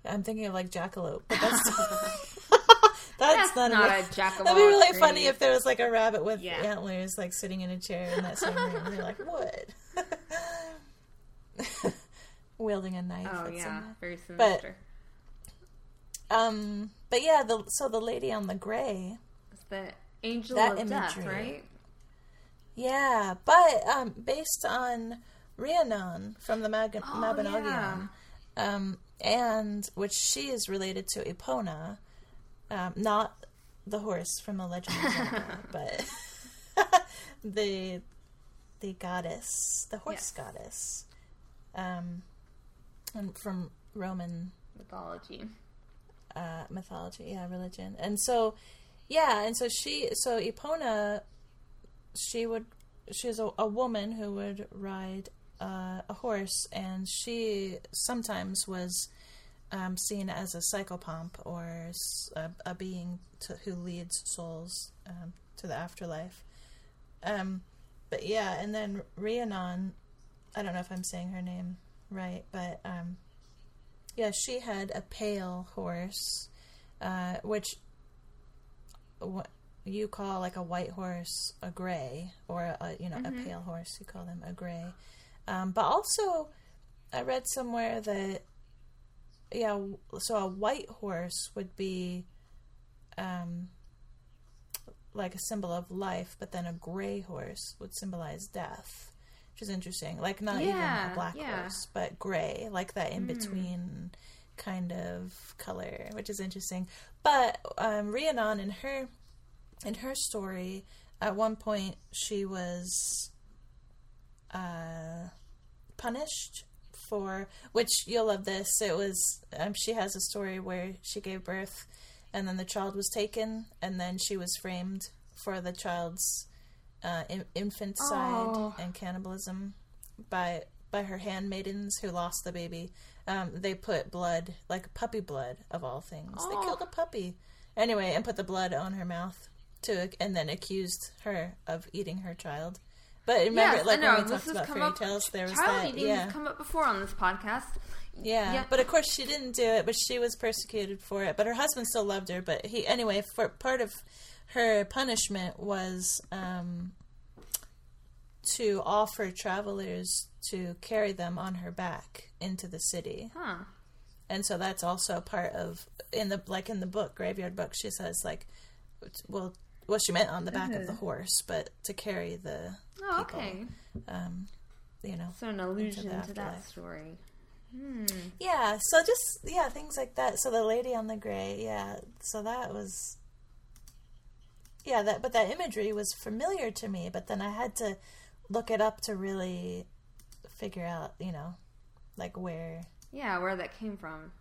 I'm thinking of like Jackalope, but that's that's, That's not, not a, a jack of That'd be really trades. funny if there was like a rabbit with Yeah. antlers like sitting in a chair in that same room. And you're like, what? Wielding a knife. Oh yeah, very But- sinister. Um, but yeah, the so the lady on the gray. It's the angel that of death, right? Yeah, but um, based on Rhiannon from the Mag- Oh, Mabinogion, um, and which she is related to Epona, um, not the horse from the Legend of Zelda, but the the goddess, the horse Yes. goddess, um, and from Roman Mythology. Uh, mythology, yeah, religion. And so, yeah, and so she, so Epona, she would, she's a, a woman who would ride uh, a horse, and she sometimes was um, seen as a psychopomp or a being to, who leads souls um, to the afterlife. Um, but yeah, and then Rhiannon, I don't know if I'm saying her name right, but um, yeah, she had a pale horse, uh, which what you call like a white horse a gray, or a you know a pale horse you call them a gray. Um, but also, I read somewhere that yeah, so a white horse would be um, like a symbol of life, but then a gray horse would symbolize death, which is interesting. Like not even a black yeah. horse, but gray, like that in between kind of color, which is interesting. But um, Rhiannon in her in her story, at one point she was uh, punished for which you'll love this. It was um, she has a story where she gave birth, and then the child was taken, and then she was framed for the child's uh, in- infanticide Oh. and cannibalism by by her handmaidens who lost the baby. Um, they put blood, like puppy blood of all things. They Oh. killed a puppy anyway, and put the blood on her mouth to, and then accused her of eating her child. But remember, yes, like when we talked about fairy up. tales, there was child that. eating Yeah, has come up before on this podcast. yeah, Yeah. But of course, she didn't do it. But she was persecuted for it. But her husband still loved her. But he, anyway, for part of her punishment was um, to offer travelers to carry them on her back into the city. Huh. and so that's also part of in the like in the book graveyard book she says like well well she meant on the back of the horse but to carry the Oh, people, okay. um you know So an allusion to that story. Hmm. yeah so just yeah things like that so the lady on the gray yeah so that was yeah that but that imagery was familiar to me but then i had to look it up to really figure out you know like where Yeah, where that came from.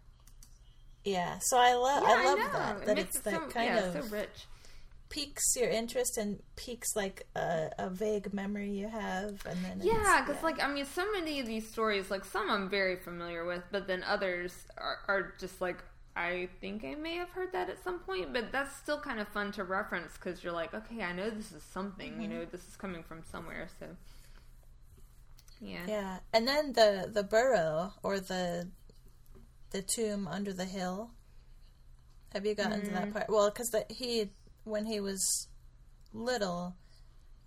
yeah so i love Yeah, i love know. that It that makes it's it that so, kind yeah, of so rich. piques your interest and piques like a, a vague memory you have and then Yeah, because like I mean, so many of these stories, like some I'm very familiar with, but then others are, are just like I think I may have heard that at some point, but that's still kind of fun to reference because you're like, okay, I know this is something, Mm-hmm. you know, this is coming from somewhere, so yeah, yeah and then the the burrow or the the tomb under the hill have you gotten to that part well because he when he was little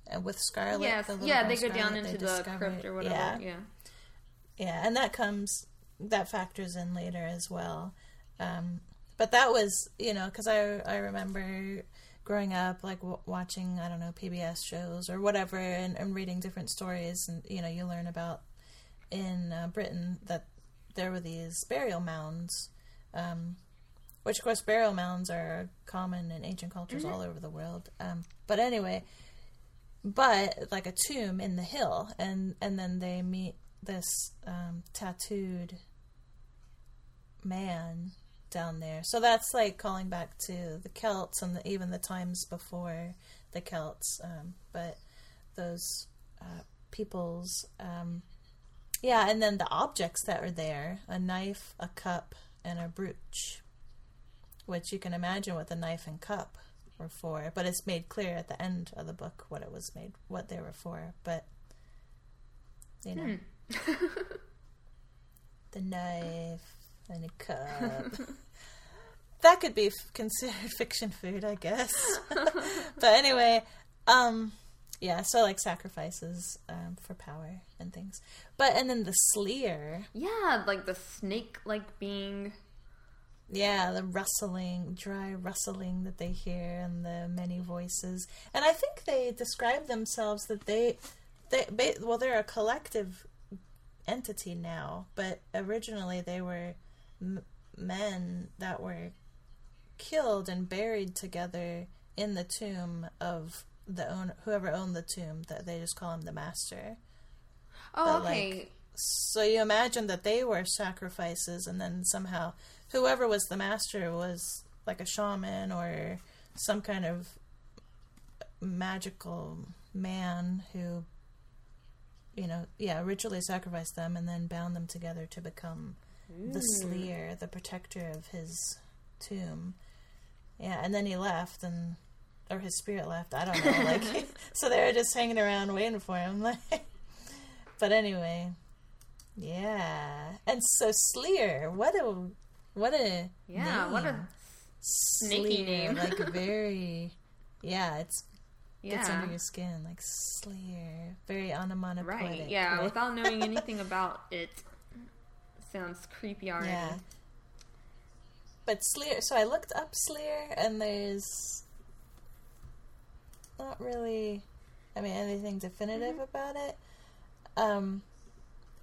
and with scarlet yes, the little yeah, they go down into the crypt or whatever, yeah yeah. Yeah, and that comes that factors in later as well. Um, but that was you know because I I remember growing up like w- watching I don't know PBS shows or whatever and, and reading different stories and you know you learn about in uh, Britain that there were these burial mounds. Um, which of course burial mounds are common in ancient cultures all over the world. Um, but anyway, but like a tomb in the hill, and and then they meet this um, tattooed man down there. So that's like calling back to the Celts and the, even the times before the Celts. Um, but those uh, peoples, um, yeah, and then the objects that are there a knife, a cup, and a brooch, which you can imagine what the knife and cup were for. But it's made clear at the end of the book what it was made, what they were for. But, you know. the knife and a cup. that could be f- considered fiction food, I guess. but anyway, um, yeah, so like sacrifices um, for power and things. But and then the sleer, Yeah, like the snake like being. yeah, the rustling, dry rustling that they hear and the many voices. And I think they describe themselves that they, they, well, they're a collective entity now, but originally they were m- men that were killed and buried together in the tomb of the own whoever owned the tomb. That they just call him the master. Oh, But, like, okay. So you imagine that they were sacrifices, and then somehow whoever was the master was like a shaman or some kind of magical man who, you know, yeah, ritually sacrificed them and then bound them together to become the sleer, the protector of his tomb. Yeah, and then he left, and or his spirit left. I don't know. Like, so they were just hanging around waiting for him. Like, but anyway, yeah. And so Sleer, what a what a yeah, what a name. snaky name. like very yeah. It's gets under your skin like Sleer, very onomatopoetic. Right. Yeah. right? Without knowing anything about it, sounds creepy already. Yeah. But Sleer, so I looked up Sleer, and there's not really, I mean, anything definitive Mm-hmm. about it. Um,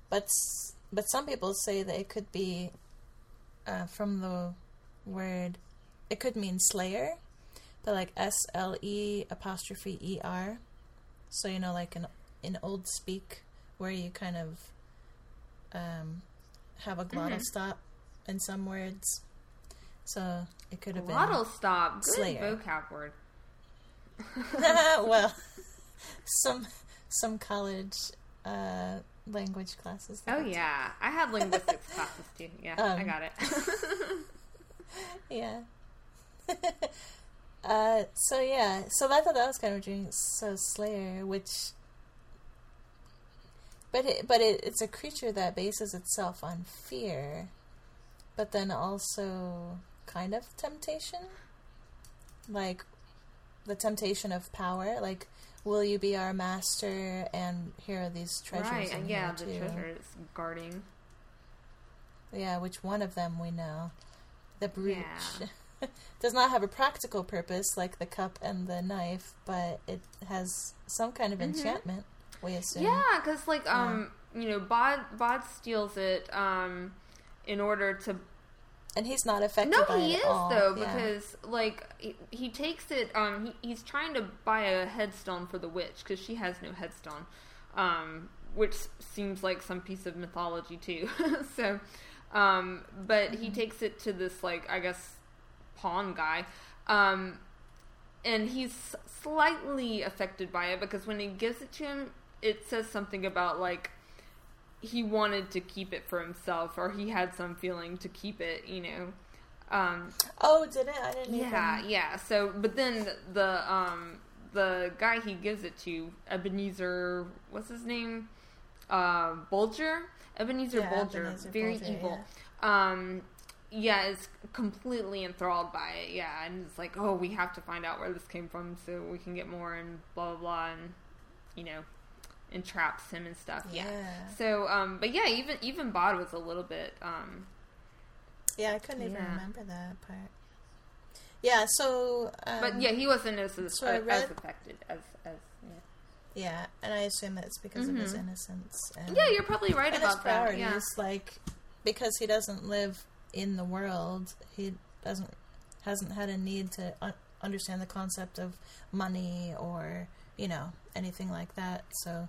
but but some people say that it could be uh, from the word, it could mean slayer, but like S L E apostrophe E R. So you know, like in in old speak, where you kind of um, have a glottal Mhm. stop in some words. So it could have been Glottal stop. Good Slayer. vocab word. well, some some college uh, language classes. Oh yeah, I had linguistics classes too. Yeah, I Um, got it. yeah. uh, so yeah, so I thought that was kind of interesting. So Slayer, which, but it, but it, it's a creature that bases itself on fear, but then also kind of temptation, like the temptation of power. Like, will you be our master? And here are these treasures. right. And yeah, the too. treasure guarding. Yeah, which one of them we know? The brooch. Yeah. Does not have a practical purpose like the cup and the knife, but it has some kind of Mhm. enchantment, we assume. Yeah, because like um, you know, Bod Bod steals it um, in order to And he's not affected No, by he it is though Yeah. because like he, he takes it. Um, he, he's trying to buy a headstone for the witch because she has no headstone, um, which seems like some piece of mythology too. so, um, but he Mm-hmm. takes it to this like I guess pawn guy, um, and he's slightly affected by it because when he gives it to him, it says something about like he wanted to keep it for himself or he had some feeling to keep it, you know. Um, Oh, did it? I didn't yeah, even. yeah. So, but then the um the guy he gives it to, Ebenezer, what's his name? Uh, Bolger. Ebenezer Yeah, Bolger, Ebenezer very Bolger, evil. Um, yeah, is completely enthralled by it. Yeah, and it's like, oh, we have to find out where this came from so we can get more and blah blah blah, and you know, entraps him and stuff. Yeah. So, um, but yeah, even even Bod was a little bit, um, Yeah, I couldn't even Yeah. remember that part. Yeah, so. Um, but yeah, he wasn't as as, so as read- affected as as yeah. Yeah, and I assume that's because of his Mhm. innocence. And, Yeah, you're probably right and his about that. priorities. Yeah. Like, because he doesn't live in the world, he doesn't hasn't had a need to un- understand the concept of money or you know anything like that. So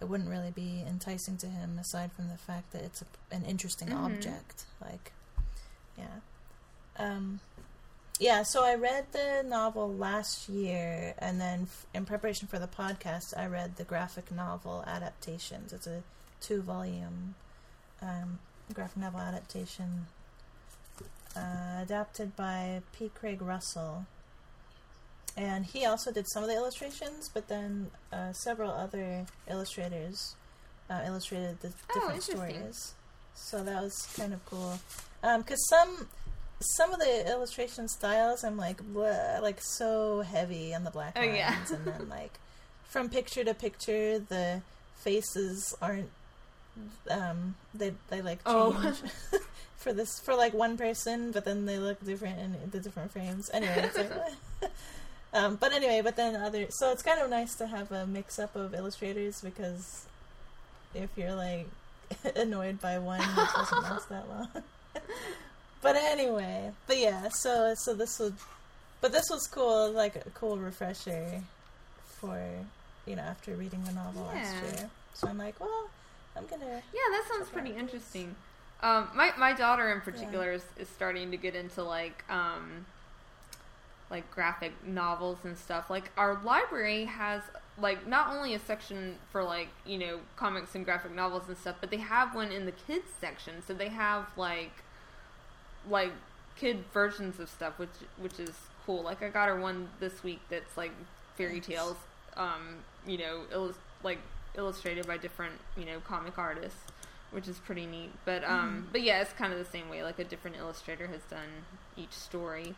it wouldn't really be enticing to him aside from the fact that it's a, an interesting Mhm. object. Like, yeah, um, yeah. So I read the novel last year, and then f- in preparation for the podcast, I read the graphic novel adaptations. It's a two-volume um, graphic novel adaptation uh, adapted by P. Craig Russell. And he also did some of the illustrations, but then uh, several other illustrators uh, illustrated the Oh, different stories. So that was kind of cool. Because some some of the illustration styles, I'm like, "Bleh," like so heavy on the black Oh, lines, yeah. and then like from picture to picture, the faces aren't. Um, they they like Oh. change for this for like one person, but then they look different in the different frames. Anyway, like. Um, but anyway, but then other, so it's kind of nice to have a mix up of illustrators because if you're like annoyed by one, it doesn't last that long. but anyway, but yeah, so so this would, but this was cool, like a cool refresher for you know after reading the novel last year. So I'm like, well, I'm gonna. Yeah, that sounds pretty interesting. Um, my my daughter in particular is, is starting to get into like um, like graphic novels and stuff. Like our library has like not only a section for like you know comics and graphic novels and stuff, but they have one in the kids section. So they have like like kid versions of stuff, which which is cool. Like I got her one this week that's like fairy tales, um, you know, illus- like illustrated by different you know comic artists, which is pretty neat. But um, Mhm. but yeah, it's kind of the same way. Like a different illustrator has done each story.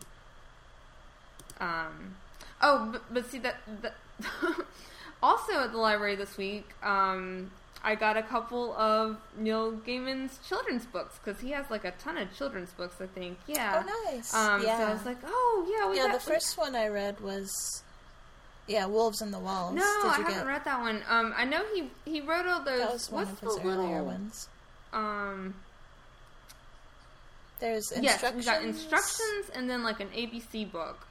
Um, oh, but, but see that, that also at the library this week, um, I got a couple of Neil Gaiman's children's books because he has like a ton of children's books. I think, yeah. Oh, nice. Um, yeah. So I was like, oh yeah, we yeah, got, the first one I read was, yeah, Wolves in the Walls. No, Did I haven't get? read that one. Um, I know he he wrote all those. That was one what's of his little, earlier ones. Um, There's yes, instructions. we got instructions and then like an ABC book.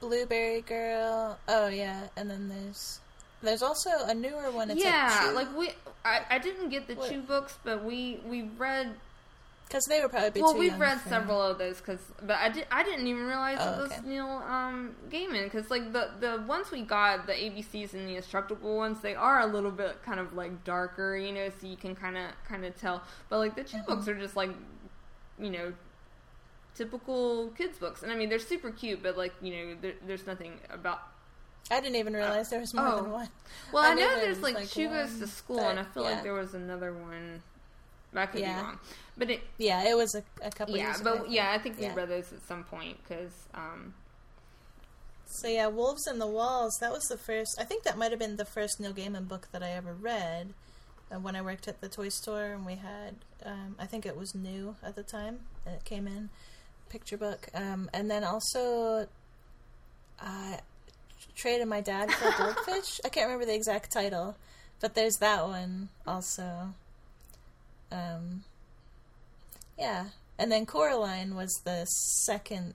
Blueberry Girl. Oh yeah, and then there's there's also a newer one. It's yeah, like we, I, I didn't get the What? Chu books, but we we read. because they were probably Well, too we've read several of those because, but I did I didn't even realize Oh, it was okay. Neil um Gaiman because like the the ones we got the ABCs and the instructable ones they are a little bit kind of like darker, you know, so you can kind of kind of tell. But like the 2 Mhm. books are just like, you know. Typical kids books, and I mean they're super cute, but like you know, there, there's nothing about I didn't even realize there was more oh. than one. Well, I I, know there's like, like, Chu Goes to School, and I feel yeah. like there was another one. I could Yeah. be wrong, but it, Yeah, it was a, a couple. yeah, years ago, but yeah, I think we Yeah. read those at some point because, um, So yeah, Wolves in the Walls. That was the first. I think that might have been the first Neil Gaiman book that I ever read. Uh, when I worked at the toy store, and we had, um, I think it was new at the time, and it came in picture book. Um, and then also, I traded my dad for a goldfish. I can't remember the exact title, but there's that one also. Um, yeah, and then Coraline was the second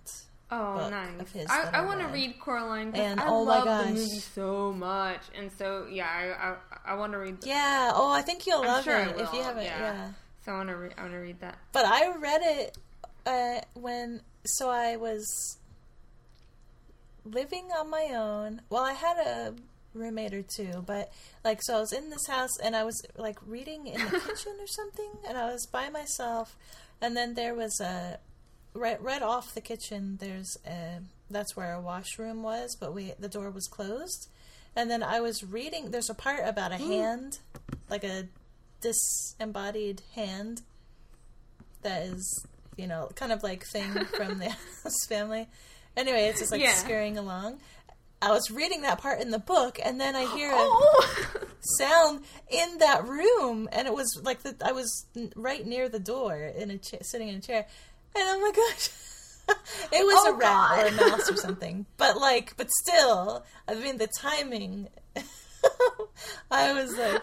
oh, nice. of his I, I I want to read. Coraline because And, I oh my love the movie so much, and so yeah, I I, I want to read. The, Yeah. Oh, I think you'll I'm love sure it if you haven't. yeah. Yeah. So I want to re- I want to read that. But I read it uh, when so I was living on my own. Well, I had a roommate or two, but like so I was in this house and I was like reading in the kitchen or something, and I was by myself, and then there was a right right off the kitchen. There's a that's where a washroom was, but we the door was closed. And then I was reading. There's a part about a hand, like a disembodied hand, that is, you know, kind of like thing from the family. Anyway, it's just like Yeah. scurrying along. I was reading that part in the book, and then I hear a Oh, sound in that room, and it was like the, I was right near the door in a cha- sitting in a chair, and oh my gosh, it was Oh, a rat or a mouse or something. But like, but still, I mean, the timing. I was like,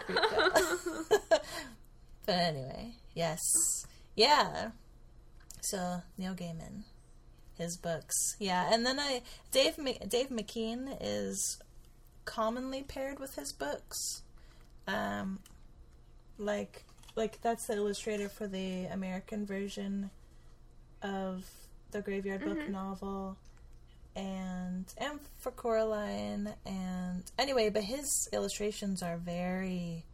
but anyway, yes, yeah. So Neil Gaiman, his books. Yeah, and then I Dave Dave McKean is commonly paired with his books. Um, like like that's the illustrator for the American version of the Graveyard Book novel, and and for Coraline, and anyway, but his illustrations are very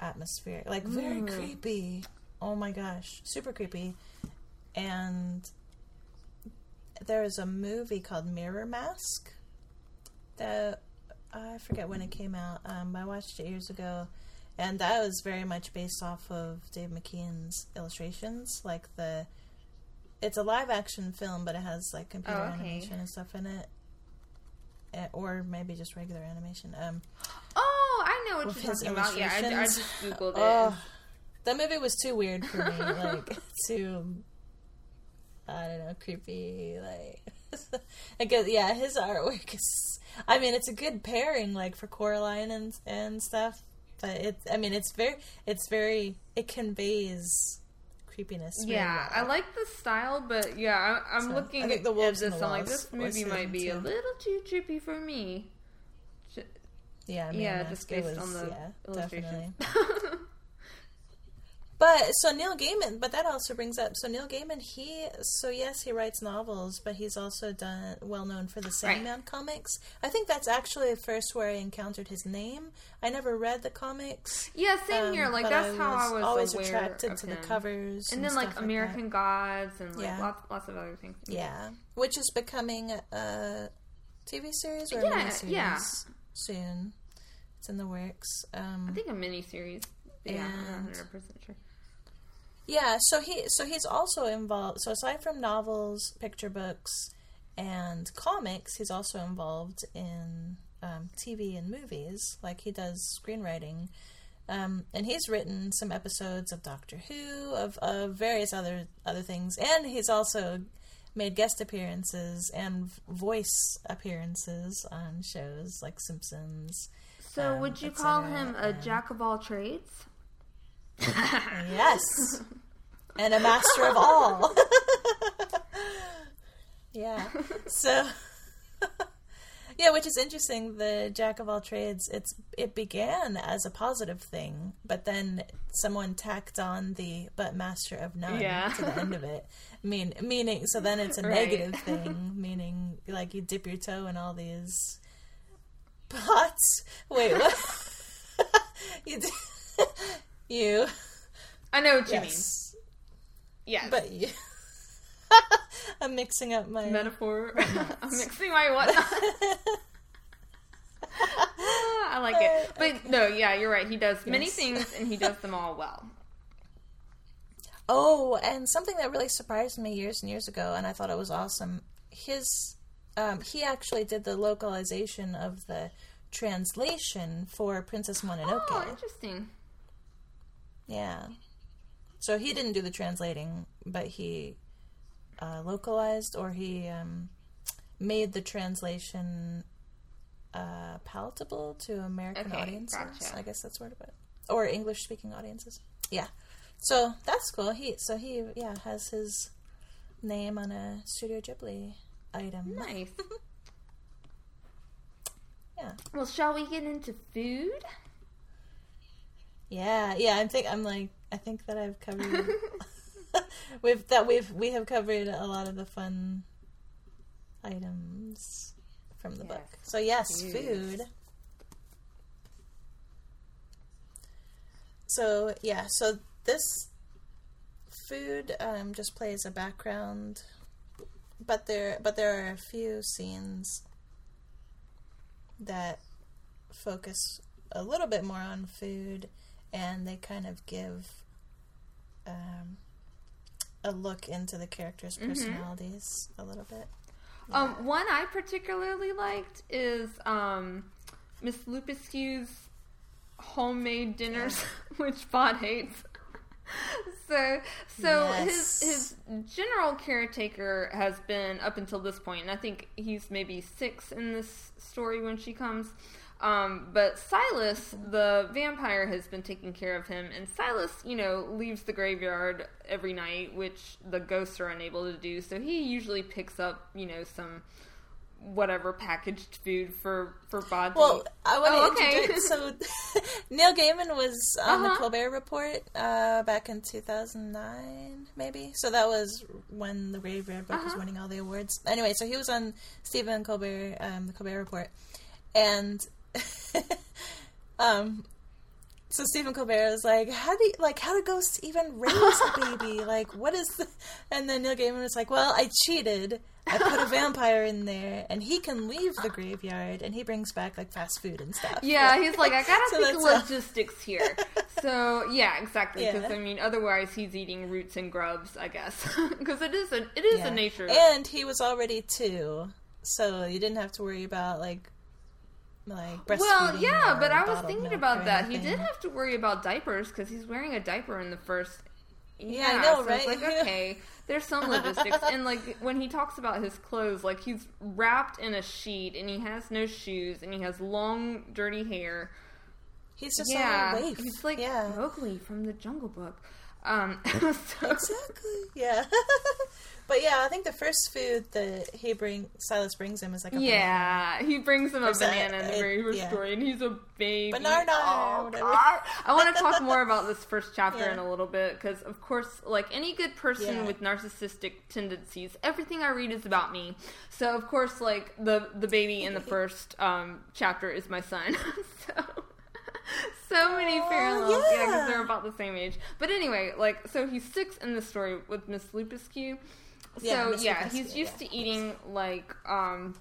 atmospheric, like very Mm. creepy. Oh my gosh, super creepy. And there is a movie called Mirror Mask that I forget when it came out. Um, I watched it years ago, and that was very much based off of Dave McKean's illustrations. Like the, it's a live action film, but it has like computer Oh, okay. animation and stuff in it, Eh, or maybe just regular animation. Um, Oh, I know what you're talking about. Yeah, I, I just googled it. Oh, that movie was too weird for me. like too, I don't know, creepy. Like, I guess yeah, his artwork is. I mean, it's a good pairing, like for Coraline and and stuff. But it, I mean, it's very, it's very, it conveys creepiness. Yeah, I like the style, but yeah, I, I'm So, looking I at The Wolves this. and the I'm like, this movie might be a little too trippy for me. Yeah, Mirror yeah, Mask, just based was- on the yeah, illustration. But so Neil Gaiman, but that also brings up so Neil Gaiman. He so yes, he writes novels, but he's also done well known for the Sandman comics. I think that's actually the first where I encountered his name. I never read the comics. yeah, same um, here. Like that's how I was always aware attracted to him. the covers, and then stuff like. American Gods and like Yeah. lots, lots of other things. Yeah, which is becoming a TV series or Yeah, a miniseries yeah. soon. It's in the works. Um, I think a miniseries. Yeah, I'm not 100 percent sure. Yeah, so he so he's also involved. So aside from novels, picture books, and comics, he's also involved in um, TV and movies. Like he does screenwriting, um, and he's written some episodes of Doctor Who, of, of various other other things, and he's also made guest appearances and voice appearances on shows like Simpsons. So um, would you call him a jack of all trades? Yes. and a master of all. yeah. So Yeah, which is interesting. The jack of all trades. It's it began as a positive thing, but then someone tacked on the but master of none Yeah. to the end of it. Mean meaning so then it's a Right. negative thing, meaning like you dip your toe in all these pots. Wait, what? you d- you I know what you mean. yes, Yes. but you. I'm mixing up my metaphor. I'm mixing my whatnot. I like it. But no, yeah, you're right. He does many Yes. things and he does them all well. Oh, and something that really surprised me years and years ago, and I thought it was awesome. His, um, he actually did the localization of the translation for Princess Mononoke. Oh, interesting. Yeah. So he didn't do the translating, but he uh, localized or he um, made the translation uh, palatable to American Okay, audiences. gotcha. I guess that's word of it, or English speaking audiences. Yeah. So that's cool. He so he yeah has his name on a Studio Ghibli item. Nice. Yeah. Well, shall we get into food? Yeah, yeah. I think I'm like I think that I've covered we've that we've we have covered a lot of the fun items from the Yes. book. So yes, Food. food. So yeah, so this food um, just plays a background, but there but there are a few scenes that focus a little bit more on food, and they kind of give um, a look into the characters' personalities a little bit. Um, one I particularly liked is um, Miss Lupescu's homemade dinners, which Bod hates. so, so Yes. his his general caretaker has been up until this point, and I think he's maybe six in this story when she comes. Um, but Silas, the vampire, has been taking care of him, and Silas, you know, leaves the graveyard every night, which the ghosts are unable to do. So he usually picks up, you know, some whatever packaged food for for Bodley. Well, I want to Oh, okay. introduce. So, Neil Gaiman was on the Uh-huh. Colbert Report uh, back in 2009, maybe. So that was when the Graveyard Book was Uh-huh. winning all the awards. Anyway, so he was on Stephen Colbert, um, the Colbert Report, and um. So Stephen Colbert was like, "How do you, like how do ghosts even raise a baby? Like, what is?" The... And then Neil Gaiman was like, "Well, I cheated. I put a vampire in there, and he can leave the graveyard, and he brings back like fast food and stuff." Yeah, he's like, I gotta So think logistics here. so yeah, exactly. Because Yeah. I mean, otherwise he's eating roots and grubs, I guess. Because it is a it is Yeah. a nature. And he was already two, so you didn't have to worry about like like well, yeah, but I was thinking about that. He did have to worry about diapers because he's wearing a diaper in the first. Yeah, I know, so It's right? like okay, there's some logistics, and like when he talks about his clothes, like he's wrapped in a sheet, and he has no shoes, and he has long, dirty hair. He's just yeah, he's like yeah, Mowgli from the Jungle Book. Um, so, exactly. Yeah, but yeah, I think the first food that he bring Silas brings him is like a Yeah, he brings him a There's that, banana in the very first yeah. story, and he's a baby. Banana, Oh, I want to talk more about this first chapter Yeah. in a little bit because, of course, like any good person Yeah. with narcissistic tendencies, everything I read is about me. So, of course, like the the baby in the first um, chapter is my son. so. So many parallels, yeah, because yeah. they're about the same age. But anyway, like, so he's six in the story with Miss Lupescu. Yeah, So Miss yeah, he's used yeah. to eating like um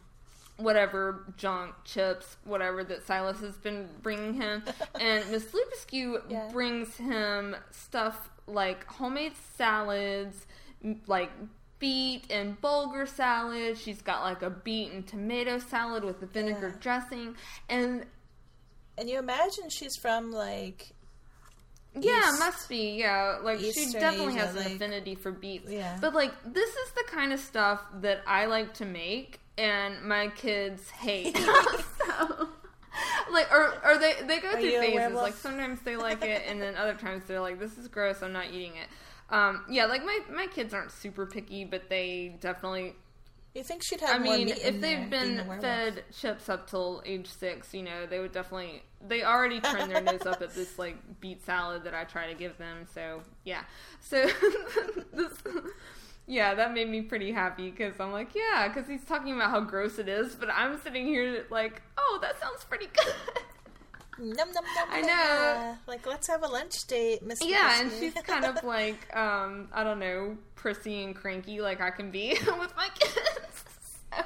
whatever junk chips, whatever that Silas has been bringing him, and Miss Lupescu Yeah. brings him stuff like homemade salads, like beet and bulgur salad. She's got like a beet and tomato salad with the vinegar Yeah. dressing, and And you imagine she's from like Yeah, East- must be. Yeah, like she definitely Asia, has an like- affinity for beets. Yeah. But like this is the kind of stuff that I like to make and my kids hate. so like or or they they go Are through phases. Like sometimes they like it and then other times they're like this is gross, I'm not eating it. Um yeah, like my my kids aren't super picky, but they definitely you think she'd have I mean, if they've been fed chips up till age six, you know, they would definitely. They already turn their nose up at this like beet salad that I try to give them. So yeah, so this, yeah, that made me pretty happy because I'm like, yeah, because he's talking about how gross it is, but I'm sitting here like, oh, that sounds pretty good. Num, num, num, I know. Yeah. Like, let's have a lunch date, Miss. Yeah, and she's kind of like, um, I don't know, prissy and cranky like I can be with my kids. So.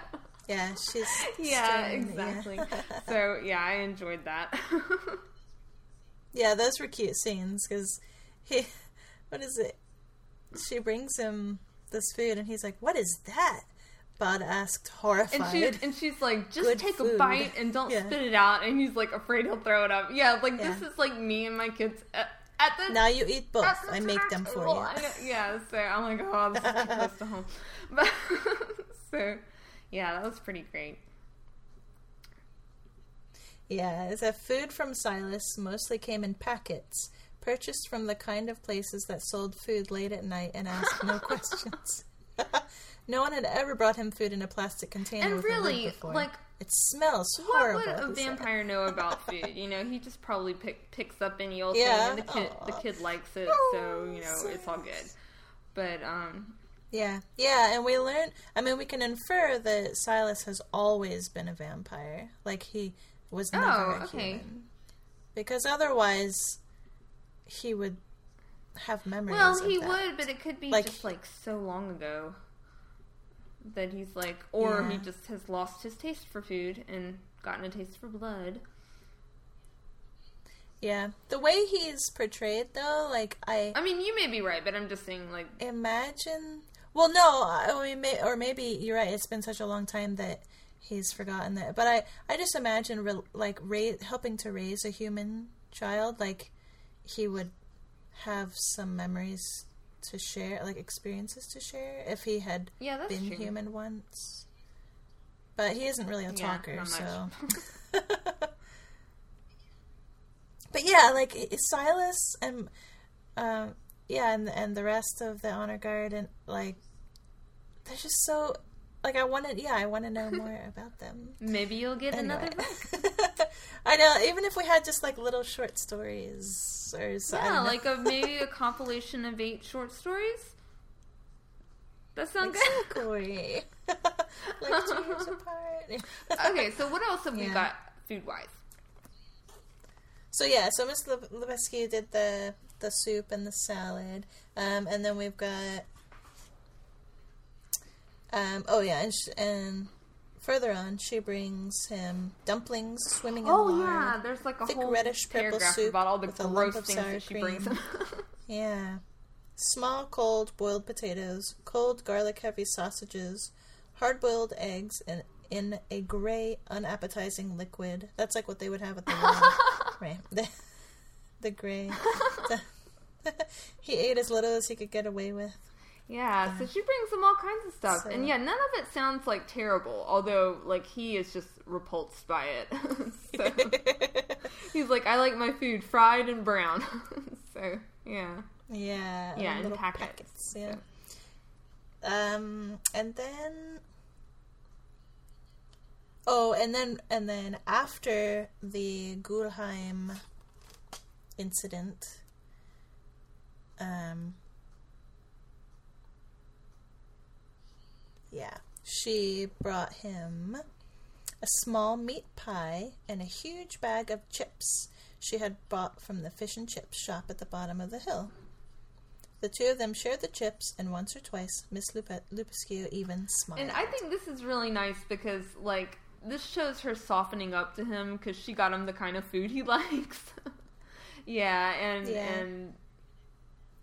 yeah, she's Yeah, stern, exactly. Yeah. so yeah, I enjoyed that. Yeah, those were cute scenes because he, what is it? She brings him this food, and he's like, "What is that?" Bod asked, horrified. and she and she's like, just Good take a bite and don't Yeah. spit it out. And he's like afraid he'll throw it up. Yeah, like Yeah. this is like me and my kids at, at the. now you eat both. I make them for you. I- yeah, so I'm like, oh, this is close to home. But so yeah, that was pretty great. Yeah, a food from Silas mostly came in packets, purchased from the kind of places that sold food late at night and asked no questions. no one had ever brought him food in a plastic container. And with a lid really, before. like, it smells What horrible. would a said. vampire know about food? You know, he just probably pick, picks up any old Yeah. thing, and the kid the kid likes it, so you know it's all good. But um, Yeah, yeah, and we learn. I mean, we can infer that Silas has always been a vampire. Like he was never Oh, a okay. human, because otherwise he would have memories. well, he would, but it could be Like- just like so long ago that he's like, or he just has lost his taste for food and gotten a taste for blood. Yeah, the way he's portrayed, though, like I I mean, you may be right, but I'm just saying, like, imagine. Well, no, I mean, may, or maybe you're right. It's been such a long time that he's forgotten that. But I, I just imagine re- like ra- helping to raise a human child, like he would have some memories to share, like experiences to share, if he had yeah, been true. human once. But he isn't really a talker, not so. but yeah, like Silas and um, yeah, and and the rest of the honor guard and like they're just so like I want to yeah I want to know more about them. Maybe you'll get Anyway. another book. I know. Even if we had just like little short stories or something, Yeah, like a maybe a compilation of eight short stories. That sounds good. exactly like two years apart. okay, so what else have we got food wise? So yeah, so Miss Le- Lupescu did the the soup and the salad, um, and then we've got, um, oh yeah, and, sh- and further on she brings him dumplings swimming in Oh lard. yeah, there's like a thick whole reddish purple paragraph soup about all the with gross of things sour that she brings cream. him. Yeah. Small, cold, boiled potatoes, cold, garlic heavy sausages, hard boiled eggs, and in a gray, unappetizing liquid. That's like what they would have at the wedding. right. The, the gray. he ate as little as he could get away with. Yeah, so she brings him all kinds of stuff. So- And yeah, none of it sounds like terrible, although like he is just repulsed by it. so he's like, I like my food fried and brown. so yeah. yeah. Yeah, in little packets. Yeah. Um, and then. Oh, and then and then after the Ghûlheim incident, um, yeah, she brought him a small meat pie and a huge bag of chips she had bought from the fish and chips shop at the bottom of the hill. The two of them shared the chips, and once or twice, Miss Lupe- Lupescu even smiled. And I think this is really nice because like this shows her softening up to him because she got him the kind of food he likes. yeah, and Yeah. and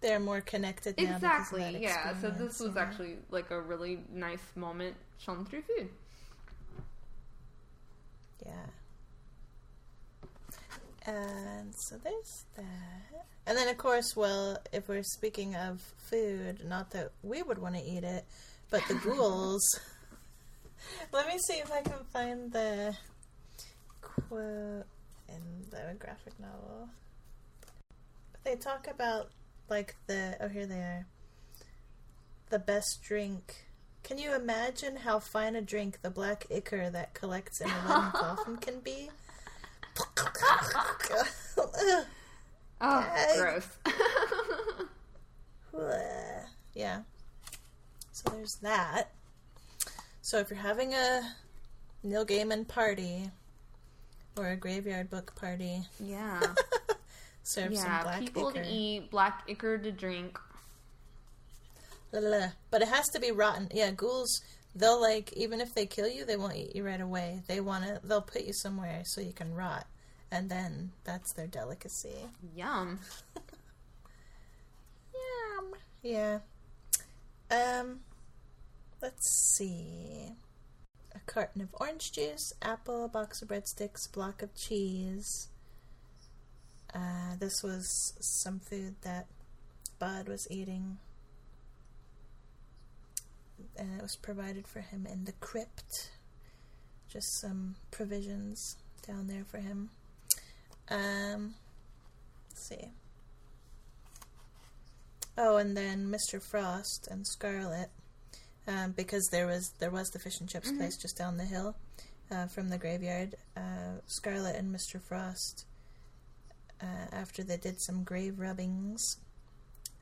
they're more connected now. because of exactly, yeah. So this was yeah. actually like a really nice moment shown through food. Yeah. And so there's that. And then, of course, well, if we're speaking of food, not that we would want to eat it, but the ghouls. Let me see if I can find the quote in the graphic novel. They talk about, like, the. Oh, here they are. The best drink. Can you imagine how fine a drink the black ichor that collects in a wooden coffin can be? Oh, gross. yeah. So there's that. So if you're having a Neil Gaiman party or a graveyard book party, yeah, serve some yeah. black People ichor. to eat, black ichor to drink. But it has to be rotten. Yeah, ghouls. They'll like even if they kill you, they won't eat you right away. They want to. They'll put you somewhere so you can rot, and then that's their delicacy. Yum. Yum. Yeah. Um. Let's see. A carton of orange juice, apple, a box of breadsticks, block of cheese. Uh, this was some food that Bod was eating. And it was provided for him in the crypt. Just some provisions down there for him. Um, let's see. Oh, and then Mr. Frost and Scarlett, um, because there was there was the fish and chips place just down the hill uh, from the graveyard. Uh, Scarlett and Mr. Frost, uh, after they did some grave rubbings,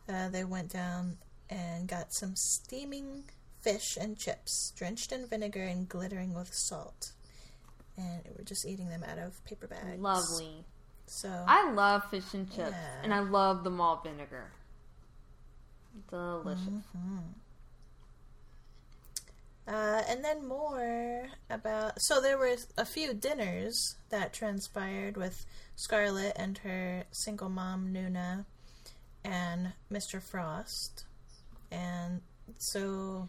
uh, they went down and got some steaming fish and chips, drenched in vinegar and glittering with salt. And we're just eating them out of paper bags. Lovely. So I love fish and chips, Yeah. and I love the malt vinegar. Delicious. Mhm. Uh, and then more about. So there were a few dinners that transpired with Scarlett and her single mom, Noona, and Mr. Frost. And so.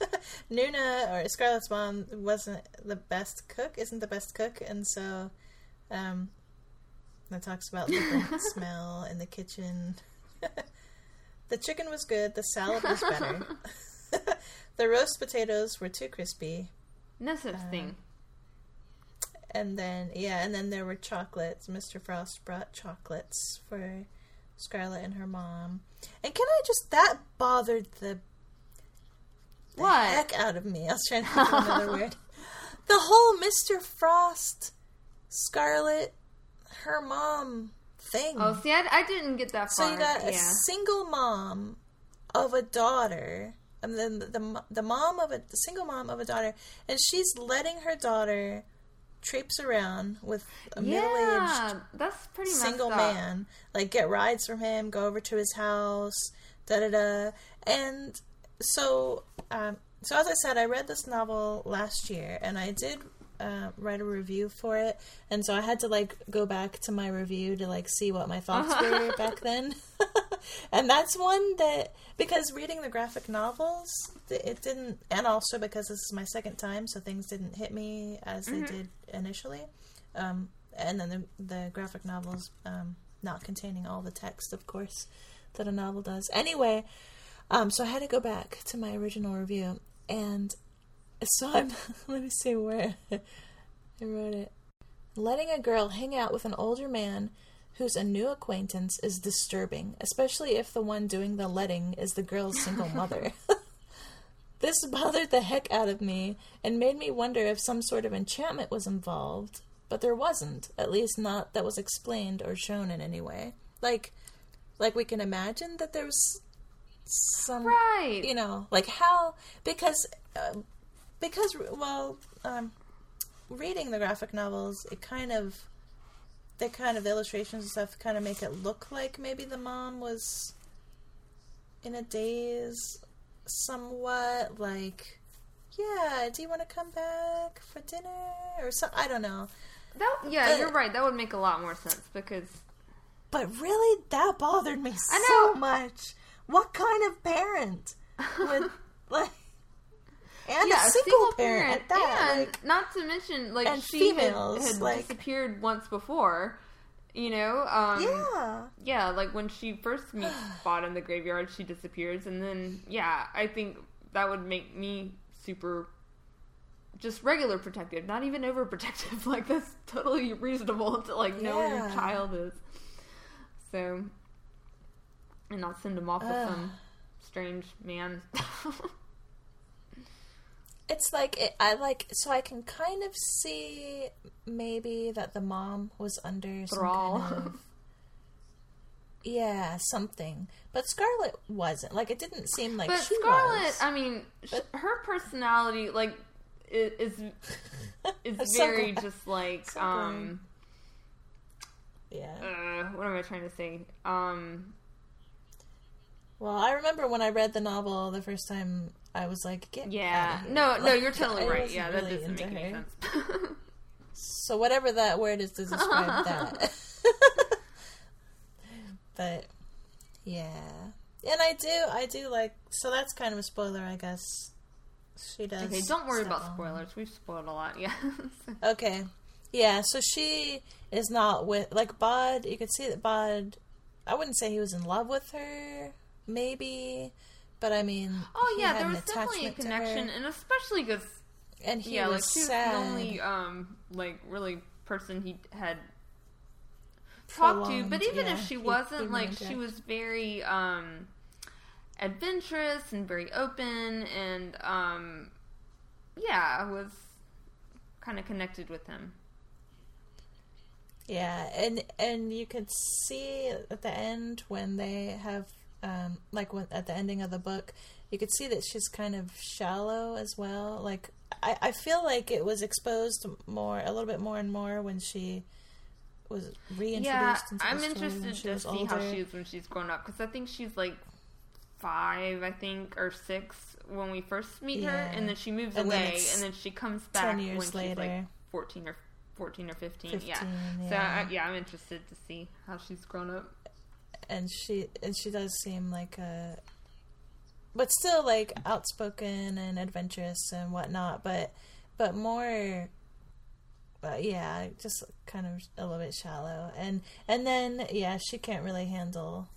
Noona, or Scarlett's mom, wasn't the best cook, isn't the best cook, and so. Um, that talks about the smell in the kitchen. The chicken was good. The salad was better. the roast potatoes were too crispy. No such thing. Um, and then yeah, and then there were chocolates. Mr. Frost brought chocolates for Scarlett and her mom. And can I just that bothered the, the What? heck out of me. I was trying to think of another word. The whole Mr. Frost, Scarlett, her mom thing. Oh, see, I, I didn't get that far. So you got a single mom of a daughter, and then the, the the mom of a the single mom of a daughter, and she's letting her daughter traipse around with a middle aged that's pretty single man, like get rides from him, go over to his house, da da da, and so um, so as I said, I read this novel last year, and I did uh, write a review for it, and so I had to like go back to my review to like see what my thoughts were back then, and that's one that because reading the graphic novels, it didn't, and also because this is my second time, so things didn't hit me as they did initially. Um, and then the, the graphic novels um, not containing all the text, of course, that a novel does. Anyway, um, so I had to go back to my original review, and so I'm. let me see where I wrote it. Letting a girl hang out with an older man who's a new acquaintance is disturbing, especially if the one doing the letting is the girl's single mother. This bothered the heck out of me and made me wonder if some sort of enchantment was involved, but there wasn't, at least not that was explained or shown in any way. Like like we can imagine that there was some Right. you know, like how because uh, because well, um reading the graphic novels, it kind of the kind of illustrations and stuff kind of make it look like maybe the mom was in a daze somewhat like yeah do you want to come back for dinner? Or some i don't know. That, yeah, But- you're right. That would make a lot more sense because but really that bothered me so much. What kind of parent would like and yeah, a single, parent, at that and like, not to mention like she had- females, had, like- disappeared once before. You know, um, yeah yeah, like when she first meets Spot in the graveyard, she disappears, and then yeah, I think that would make me super, just regular protective, not even overprotective. Like that's totally reasonable to like know where your child is. So, and not send him off with some strange man. it's like it, I like so I can kind of see maybe that the mom was under Thrall. some kind of yeah something, but Scarlett wasn't. Like it didn't seem like But Scarlett, was. I mean, sh her personality, like, i- is is I'm so very just like, So um, yeah. uh, what am I trying to say? Um, Well, I remember when I read the novel the first time, I was like, "Get yeah, outta here." no, no, you're totally I right. Yeah, that really doesn't make into any sense. So whatever that word is to describe that. but yeah. And I do I do like so that's kind of a spoiler, I guess. She does. okay, don't worry about on- spoilers. We've spoiled a lot. Yeah. Okay. Yeah, so she is not with like Bod, you could see that Bod I wouldn't say he was in love with her, maybe, but I mean oh yeah, there was definitely a attachment to her, connection, and especially because and he yeah, was like she was sad. the only um like really person he had talked to. But even yeah, if she he- wasn't, human like she was very um adventurous and very open, and um yeah, was kind of connected with him. Yeah, and and you could see at the end when they have um like when, at the ending of the book, you could see that she's kind of shallow as well. Like I I feel like it was exposed more a little bit more and more when she was reintroduced Yeah, into I'm the story when interested to see older. how she is when she's grown up because I think she's like five, I think, or six when we first meet her, and then she moves And away, it's and then she comes back 10 years when she's like later. fourteen or fourteen or fifteen. 15, yeah. yeah. So I, yeah, I'm interested to see how she's grown up. And she and she does seem like a but still like outspoken and adventurous and whatnot but but more but yeah just kind of a little bit shallow and and then yeah she can't really handle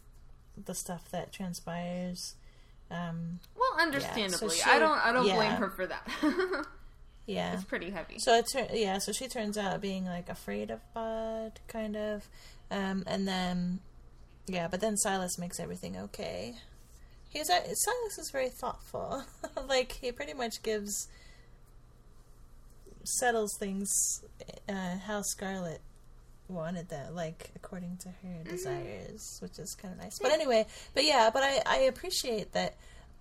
the stuff that transpires um Well, understandably, she- I don't. I don't yeah. blame her for that. Yeah. It's pretty heavy. So it's her, yeah. So she turns out being like afraid of Bod, kind of, um, and then yeah. But then Silas makes everything okay. He's Silas is very thoughtful. like he pretty much gives settles things uh, how Scarlett wanted that, like according to her desires, which is kind of nice. But anyway, but yeah, but I I appreciate that.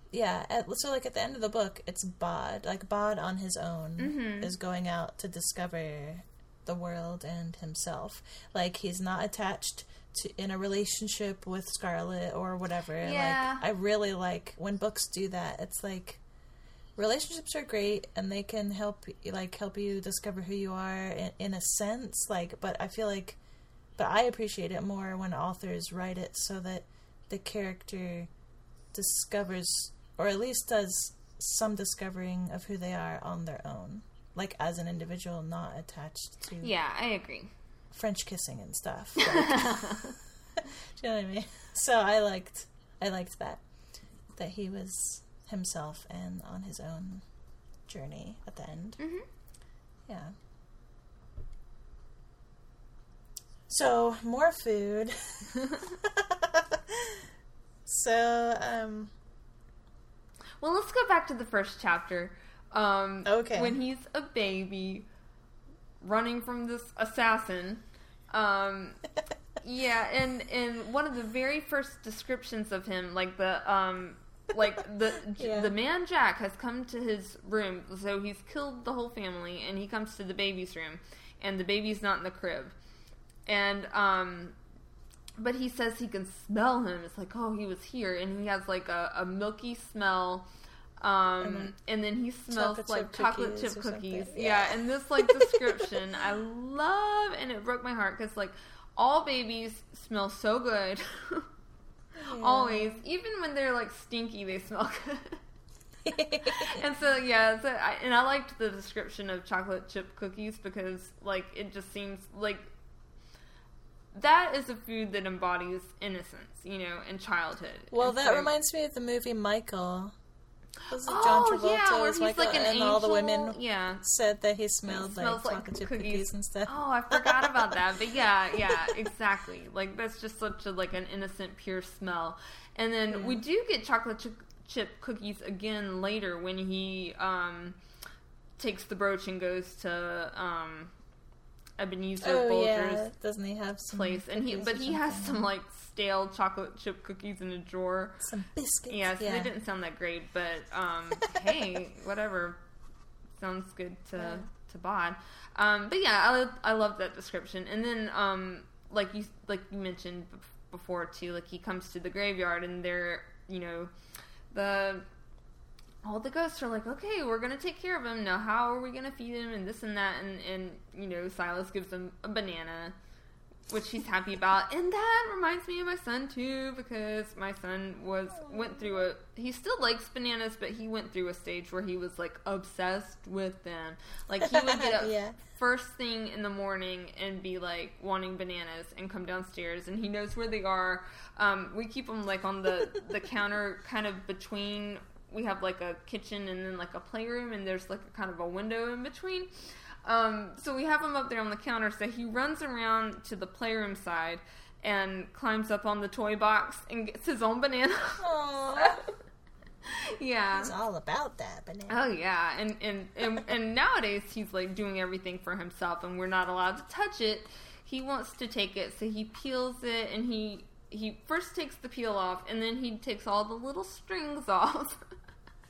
Yeah, at, so like at the end of the book, it's Bod. Like Bod on his own is going out to discover the world and himself. Like he's not attached to in a relationship with Scarlett or whatever. Yeah. Like I really like when books do that. It's like relationships are great and they can help like help you discover who you are in, in a sense like but i feel like but i appreciate it more when authors write it so that the character discovers or at least does some discovering of who they are on their own like as an individual not attached to Yeah, I agree. French kissing and stuff Like- do you know what i mean so i liked i liked that that he was himself and on his own journey at the end Mhm. yeah so more food so um Well, let's go back to the first chapter. Um, Okay. When he's a baby, running from this assassin. Um, yeah, and and one of the very first descriptions of him, like the um, like the Yeah. the man Jack has come to his room, so he's killed the whole family, and he comes to the baby's room, and the baby's not in the crib, and um, but he says he can smell him. It's like, oh, he was here, and he has like a, a milky smell. Um, and then he smells chocolate like chip chocolate chip cookies. Yeah. Yeah. and this like description I love, and it broke my heart because like all babies smell so good, always, even when they're like stinky, they smell good. and so yeah, so I, and I liked the description of chocolate chip cookies because like it just seems like that is a food that embodies innocence, you know, and childhood. well And that so- reminds me of the movie michael was it oh, john travolta yeah, where he's like an and angel. all the women yeah. said that he smelled smells like like chocolate chip cookies. cookies and stuff Oh, I forgot about that. But yeah, yeah, exactly. Like that's just such a like an innocent, pure smell. And then we do get chocolate chip, chip cookies again later when he um, takes the brooch and goes to um, Abanazer oh Bolger's yeah doesn't he have some place, and he but he has some like stale chocolate chip cookies in a drawer. some biscuits Yeah, so they didn't sound that great, but um, hey, whatever. Sounds good to Yeah. to bod. Um, but yeah, I I love that description. And then um, like you like you mentioned before too, like he comes to the graveyard and they're you know the all the ghosts are like, okay, we're gonna take care of him. Now, how are we gonna feed him and this and that? And and you know, Silas gives him a banana, which he's happy about. And that reminds me of my son too, because my son was went through a. He still likes bananas, but he went through a stage where he was like obsessed with them. Like he would get up Yeah. first thing in the morning and be like wanting bananas and come downstairs and he knows where they are um, we keep them like on the the counter kind of between we have like a kitchen and then like a playroom and there's like a kind of a window in between um, so we have him up there on the counter so he runs around to the playroom side and climbs up on the toy box and gets his own banana. Yeah. He's all about that banana. Oh yeah, and and, and and nowadays he's like doing everything for himself, and we're not allowed to touch it. He wants to take it, so he peels it, and he he first takes the peel off, and then he takes all the little strings off.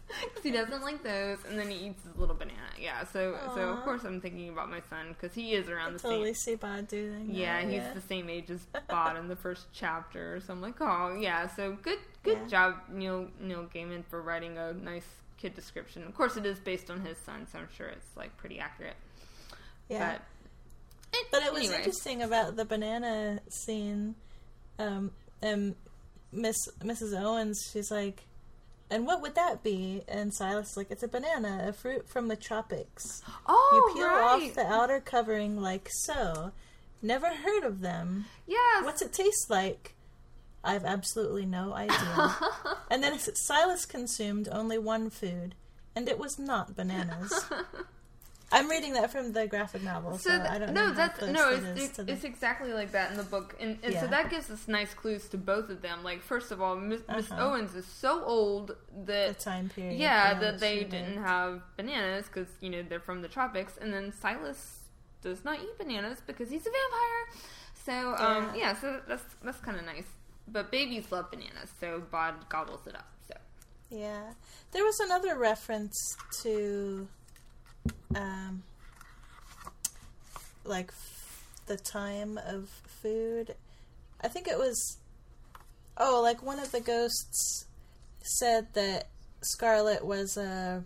Because he doesn't like those, and then he eats his little banana. Yeah, so so of course I'm thinking about my son because he is around the totally same. see Bod doing that. Yeah, he's yeah. the same age as Bod in the first chapter. So I'm like, oh yeah. So good, good Yeah. job, Neil Neil Gaiman, for writing a nice kid description. Of course, it is based on his son, so I'm sure it's like pretty accurate. yeah. But, But it was anyways. interesting about the banana scene. Um, and Miss Mrs. Owens, she's like, "And what would that be?" And Silas like, "It's a banana, a fruit from the tropics. Oh, you peel right. off the outer covering like so. Never heard of them. Yes. What's it taste like?" I've absolutely no idea. and then Silas consumed only one food, and it was not bananas. I'm reading that from the graphic novel, so, So th- I don't no, know. that's no, it it's, it's, the- it's exactly like that in the book, and, and so that gives us nice clues to both of them. Like, first of all, Miss, Uh-huh. Owens is so old that the time period. yeah, that they didn't lived. have bananas because you know they're from the tropics, and then Silas does not eat bananas because he's a vampire. So um, Yeah. yeah, so that's that's kind of nice. But babies love bananas, so Bod gobbles it up. So Yeah, there was another reference to, um, like f- the time of food. I think it was, oh, like one of the ghosts said that Scarlett was a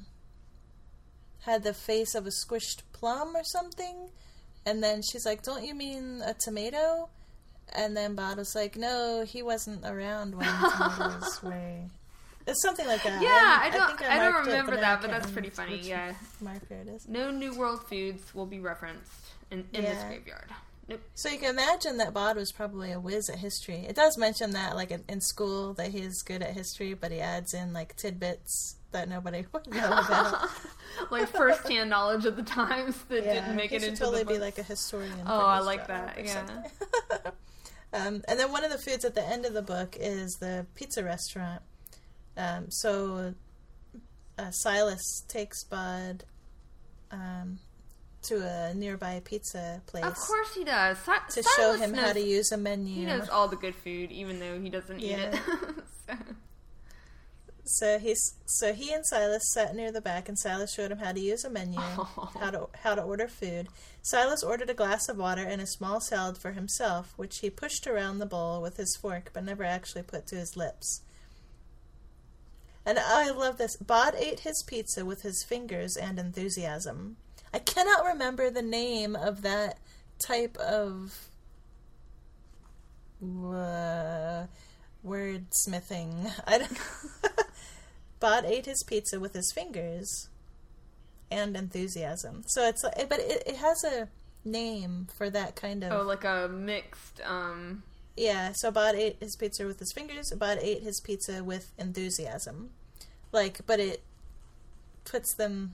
had the face of a squished plum or something, and then she's like, "Don't you mean a tomato?" And then was like, "No, he wasn't around when tomatoes were." It's something like that. yeah, I I don't I, don't marked it, remember that, but that's pretty funny. Yeah, marker it is. no New World foods will be referenced in, in this graveyard. Nope. So you can imagine that Bod was probably a whiz at history. It does mention that, like in, school, that he's good at history, but he adds in like tidbits that nobody would know about. like first-hand knowledge of the times that yeah, didn't make it into totally the be like a historian. Oh, I like that, yeah. um, and then one of the foods at the end of the book is the pizza restaurant. Um, so uh, Silas takes Bod um, to a nearby pizza place Of course he does. Si- to show Silas him how to use a menu. He knows all the good food, even though he doesn't eat it. So, So he's so he and Silas sat near the back, and Silas showed him how to use a menu, how to how to order food. Silas ordered a glass of water and a small salad for himself, which he pushed around the bowl with his fork, but never actually put to his lips. And I love this. Bod ate his pizza with his fingers and enthusiasm. I cannot remember the name of that type of uh, wordsmithing. I don't. Bod ate his pizza with his fingers and enthusiasm. So it's like, but it, it has a name for that kind of. oh, like a mixed. um Yeah, so Bod ate his pizza with his fingers. Bod ate his pizza with enthusiasm. Like, but it puts them.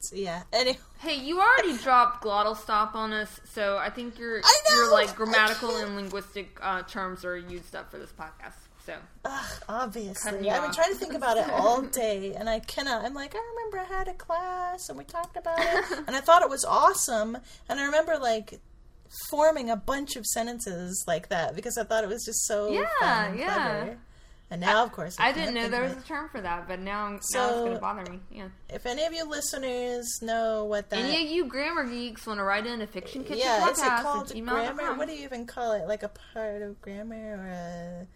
so, yeah. Anyway, Hey, you already dropped glottal stop on us, so I think your I your like grammatical and linguistic uh, terms are used up for this podcast. So ugh, obviously, I've been trying to think about it all day, and I cannot. I'm like, I remember I had a class and we talked about it, and I thought it was awesome, and I remember like forming a bunch of sentences like that because I thought it was just so Yeah, fun yeah. clever. And now, of course, I, I didn't know there was a term for that, but now now So- it's gonna bother me. Yeah. If any of you listeners know what that Any of you grammar geeks want to write in a fiction kitchen yeah, podcast is it called grammar? What do you even call it? Like a part of grammar or a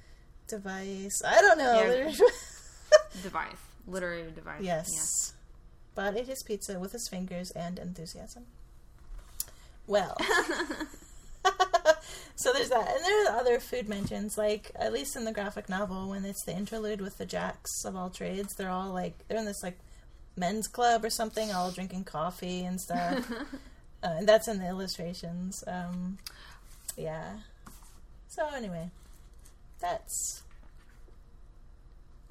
device? I don't know. Yeah. Device, literary device. yes. But it is pizza with his fingers and enthusiasm. Well. so there's that. And there are other food mentions, like, at least in the graphic novel, when it's the interlude with the jacks of all trades, they're all like, they're in this, like, men's club or something, all drinking coffee and stuff. uh, and that's in the illustrations. Um, yeah. So anyway, that's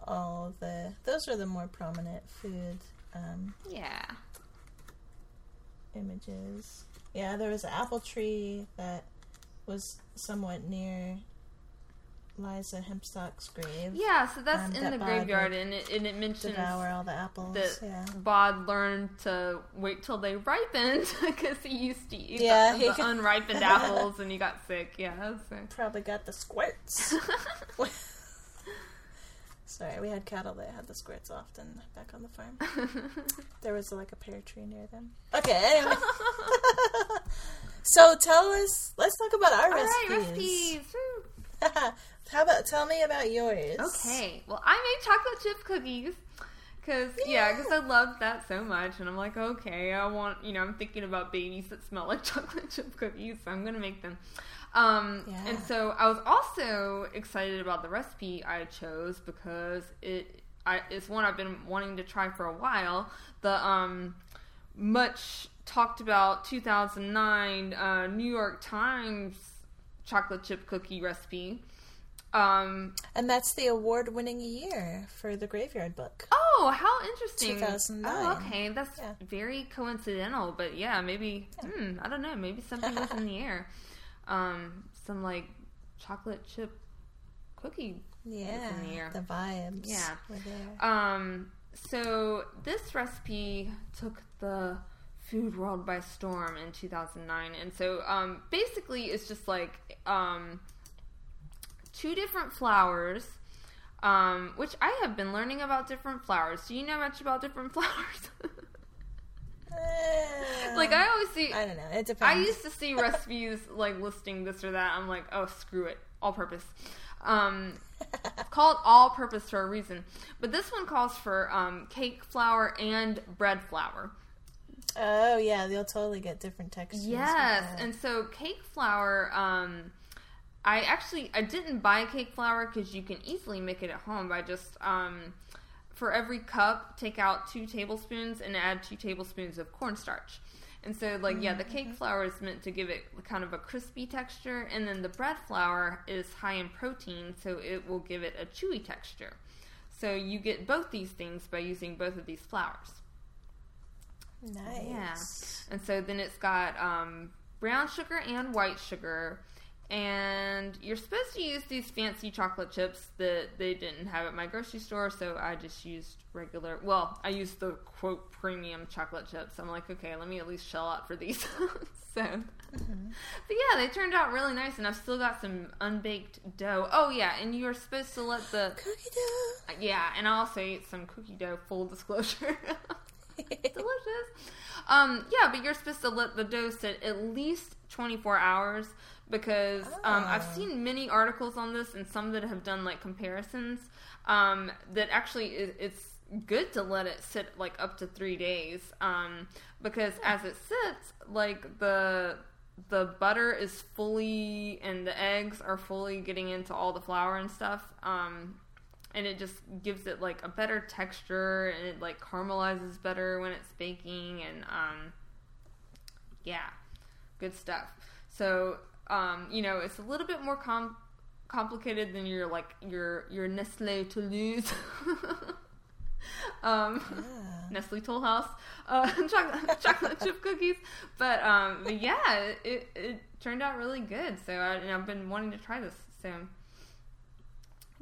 all the. Those are the more prominent food um, Yeah. images. Yeah, there was an apple tree that was somewhat near Liza Hempstock's grave. Yeah, so that's Um, in that the Bod graveyard, and it, and it mentions Devour all the apples. that yeah. Bod learned to wait till they ripened because he used to eat Yeah, the, the unripened apples, and he got sick. Yeah, so. Probably got the squirts. Sorry, we had cattle that had the squirts often back on the farm. There was like a pear tree near them. Okay, anyway. so tell us, let's talk about our All right, recipes. recipes. How about, tell me about yours. Okay, well, I made chocolate chip cookies. Cause yeah, because I loved that so much, and I'm like, okay, I want, you know, I'm thinking about babies that smell like chocolate chip cookies, so I'm gonna make them. Um, Yeah. and so I was also excited about the recipe I chose because it, I, it's one I've been wanting to try for a while. The um, much talked about 2009 uh, New York Times chocolate chip cookie recipe Um, And that's the award winning year for the Graveyard Book. oh, how interesting! 2009. Oh, okay, that's Yeah. very coincidental. But yeah, maybe hmm, I don't know. Maybe something was in the air. Um, some like chocolate chip cookie. Yeah. in the air. The vibes. Yeah. Um, so this recipe took the food world by storm in 2009, and so um, basically it's just like um, two different flours. Um, which I have been learning about different flowers. Do you know much about different flours? Like I always see, I don't know. It depends. I used to see recipes like listing this or that. I'm like, oh, screw it, all purpose. Um, it's called all purpose for a reason. But this one calls for um, cake flour and bread flour. oh yeah, you'll totally get different textures. Yes, and so cake flour. Um, I actually I didn't buy cake flour because you can easily make it at home by just um, for every cup take out two tablespoons and add two tablespoons of cornstarch. And so, like, yeah, the cake flour is meant to give it kind of a crispy texture, and then the bread flour is high in protein, so it will give it a chewy texture. So you get both these things by using both of these flours. nice. Yeah. And so then it's got um, brown sugar and white sugar. And you're supposed to use these fancy chocolate chips that they didn't have at my grocery store, so I just used regular. Well, I used the quote premium chocolate chips. I'm like, okay, let me at least shell out for these. so, but yeah, they turned out really nice, and I've still got some unbaked dough. Oh yeah, and you are supposed to let the Cookie dough. yeah, and I also ate some cookie dough. Full disclosure, delicious. Um, yeah, but you're supposed to let the dough sit at least 24 hours because um, I've Oh. seen many articles on this and some that have done like comparisons. Um, that actually it, it's good to let it sit like up to three days um, because as it sits, like the the butter is fully and the eggs are fully getting into all the flour and stuff. Um, and it just gives it like a better texture and it like caramelizes better when it's baking and um yeah good stuff so um you know it's a little bit more com- complicated than your like your your nestle Toll House um Nestle Toll House uh, chocolate, chocolate chip cookies, but um, but yeah, it, it turned out really good. So I, and I've been wanting to try this. So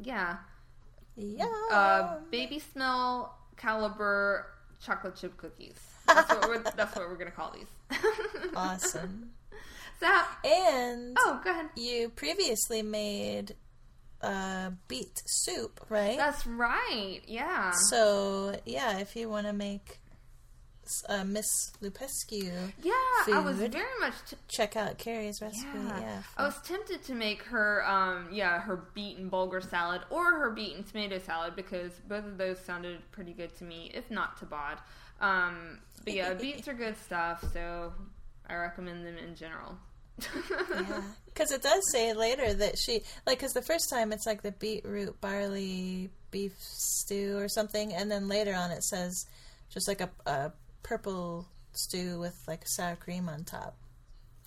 yeah, Yeah. uh, baby smell caliber chocolate chip cookies. That's what we're, that's what we're gonna call these. awesome. How, And oh, go ahead. you previously made uh, beet soup, right? That's right. Yeah. So yeah, if you want to make uh, Miss Lupescu, Yeah, I was food. very much t- check out Carrie's recipe. Yeah. Yeah, I was tempted to make her, um, yeah, her beet and bulgur salad or her beet and tomato salad because both of those sounded pretty good to me, if not to Bod. Um, but yeah, beets are good stuff, so I recommend them in general. Yeah. Because it does say later that she like because the first time it's like the beetroot barley beef stew or something, and then later on it says just like a, a purple stew with like sour cream on top.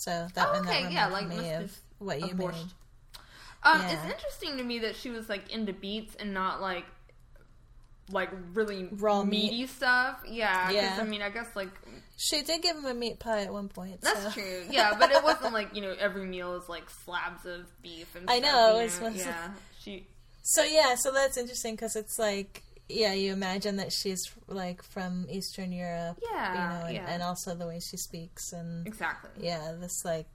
So that Oh, one that okay, yeah, like, me of what you borscht. Um, Yeah. It's interesting to me that she was like into beets and not like like really Raw meat. meaty stuff. Yeah, 'cause, Yeah. I mean, I guess like She did give him a meat pie at one point. That's so. true. Yeah, but it wasn't like you know every meal is like slabs of beef and. I stuff, know, it's one- yeah. She. So yeah, so that's interesting because it's like yeah, you imagine that she's like from Eastern Europe, Yeah, you know, and, yeah. and also the way she speaks and Exactly. yeah, this like,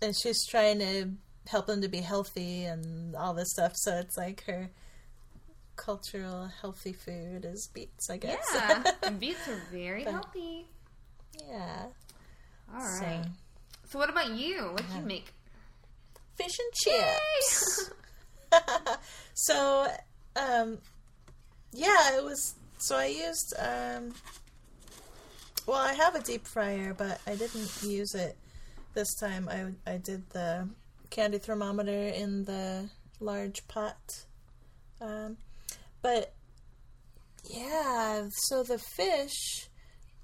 and she's trying to help them to be healthy and all this stuff. So it's like her cultural healthy food is beets, I guess. Yeah, and beets are very But- healthy. yeah. All So- So, what about you? What'd you make? Fish and chips. so, um, yeah, it was. So I used. Um, well, I have a deep fryer, but I didn't use it this time. I I did the candy thermometer in the large pot. Um, but yeah, so the fish.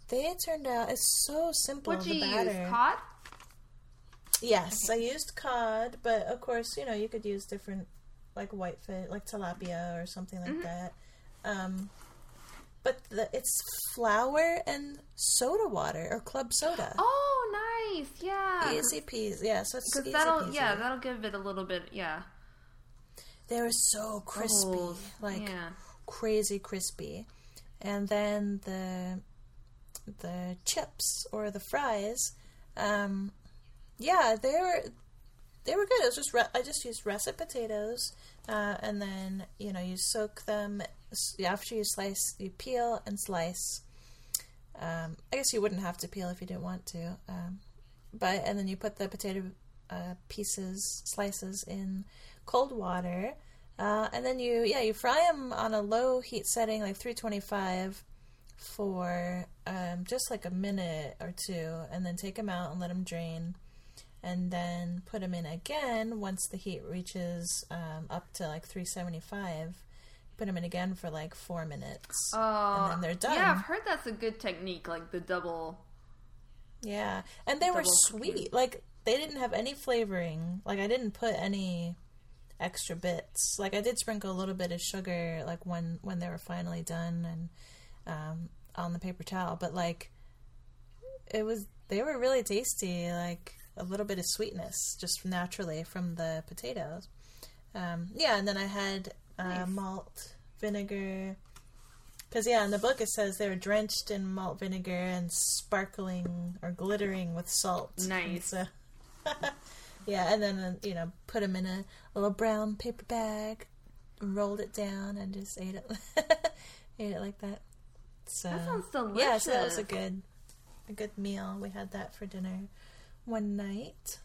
They turned out it's so simple. What'd you batter. use? Cod? Yes, I used cod, but of course, you know, you could use different like whitefish, like tilapia or something like Mhm. that. Um, but the, it's flour and soda water or club soda. Oh, nice. Yeah. Easy peasy. Yeah, so it's easy that'll peasy. yeah that'll give it a little bit yeah They were so crispy, like yeah crazy crispy. And then the the chips or the fries, um, yeah, they were they were good. It was just re- I just used russet potatoes, uh, and then you know you soak them after you slice, you peel and slice. Um, I guess you wouldn't have to peel if you didn't want to, um, but and then you put the potato uh, pieces slices in cold water, uh, and then you yeah you fry them on a low heat setting like 325 for um, just like a minute or two, and then take them out and let them drain, and then put them in again once the heat reaches um, up to like 375. Put them in again for like four minutes, Oh, and then they're done. Yeah, I've heard that's a good technique, like the double. Yeah, and they were sweet. cooking. Like they didn't have any flavoring. Like I didn't put any extra bits. Like I did sprinkle a little bit of sugar, like when when they were finally done and um, on the paper towel. But like it was, they were really tasty. Like a little bit of sweetness just naturally from the potatoes. Um, yeah, and then I had uh, Nice. malt vinegar. Because, yeah, in the book it says they were drenched in malt vinegar and sparkling or glittering with salt. Nice. so- yeah, and then, uh, you know, put them in a little brown paper bag, rolled it down, and just ate it. ate it like that. So, That sounds delicious. yeah, so that was a good, a good meal. We had that for dinner one night.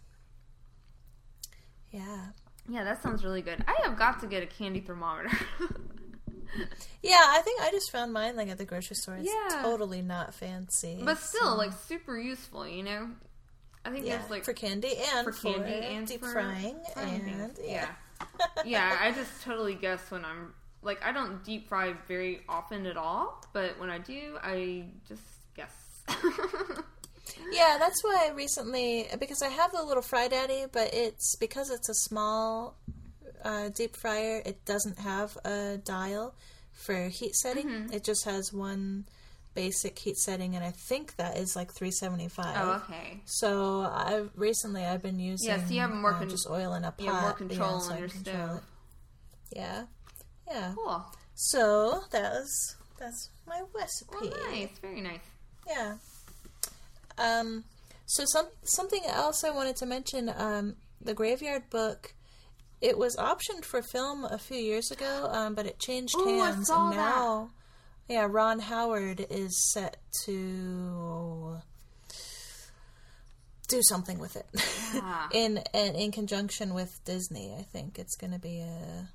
Yeah. Yeah, that sounds really good. I have got to get a candy thermometer. Yeah, I think I just found mine like at the grocery store. It's Yeah. totally not fancy. but still, so- like super useful, you know. I think yeah, there's like for candy and for for, and deep for frying, frying and things. yeah. yeah, yeah. I just totally guess when I'm like I don't deep fry very often at all, but when I do, I just guess. Yeah, that's why I recently because I have the little Fry Daddy, but it's because it's a small uh, deep fryer. It doesn't have a dial for heat setting. Mm-hmm. It just has one basic heat setting, and I think that is like three seventy five. oh, okay. So I recently I've been using Yeah, so you have more uh, con- just oil in a pot. You have more control so on your stove. Yeah, yeah. Cool. So that was that's my recipe. nice. Very nice. Yeah. Um. So some something else I wanted to mention. Um, the Graveyard Book. It was optioned for film a few years ago, um, but it changed Ooh, hands, and now, yeah, Ron Howard is set to do something with it Yeah. in and in conjunction with Disney. I think it's going to be a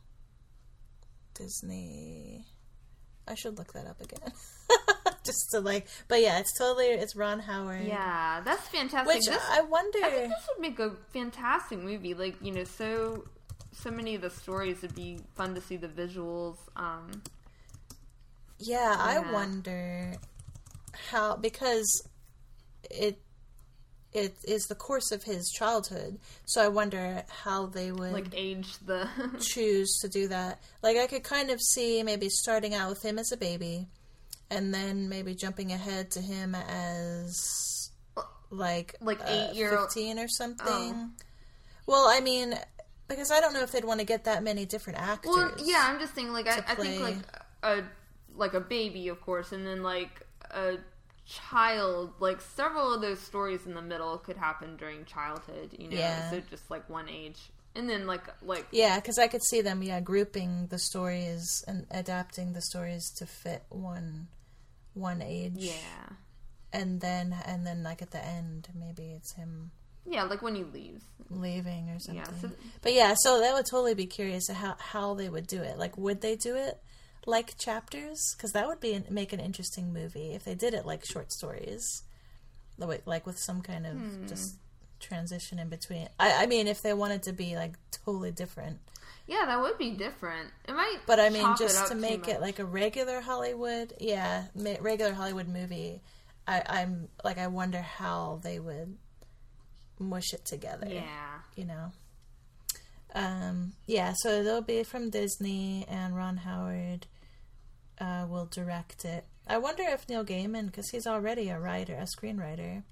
Disney. I should look that up again, just to like. But yeah, it's totally it's Ron Howard. Yeah, that's fantastic. Which This- I wonder. I think this would make a fantastic movie. Like you know, so so many of the stories would be fun to see the visuals. Um, Yeah, I wonder how because it it is the course of his childhood. So I wonder how they would like age the choose to do that. Like I could kind of see maybe starting out with him as a baby and then maybe jumping ahead to him as like Like uh, eight-year-old- 15 or something. Oh. Well, I mean because I don't know if they'd want to get that many different actors. well, yeah. I'm just saying, like I, I think like a like a baby, of course, and then like a child. Like several of those stories in the middle could happen during childhood. You know, Yeah. so just like one age, and then like like Yeah, because I could see them, yeah, grouping the stories and adapting the stories to fit one one age. yeah, and then and then like at the end, maybe it's him yeah, like when he leaves. leaving or something. Yeah, so but yeah, so that would totally be curious how how they would do it. Like, would they do it like chapters? Because that would be an, make an interesting movie if they did it like short stories, The way- like with some kind of Hmm. just transition in between. I, I mean, if they wanted to be like totally different. yeah, that would be different. It might, But I mean, just to make it like a regular Hollywood, yeah, regular Hollywood movie. I, I'm like, I wonder how they would mush it together. yeah. You know. Um, yeah, so it'll be from Disney, and Ron Howard uh, will direct it. I wonder if Neil Gaiman, because he's already a writer, a screenwriter,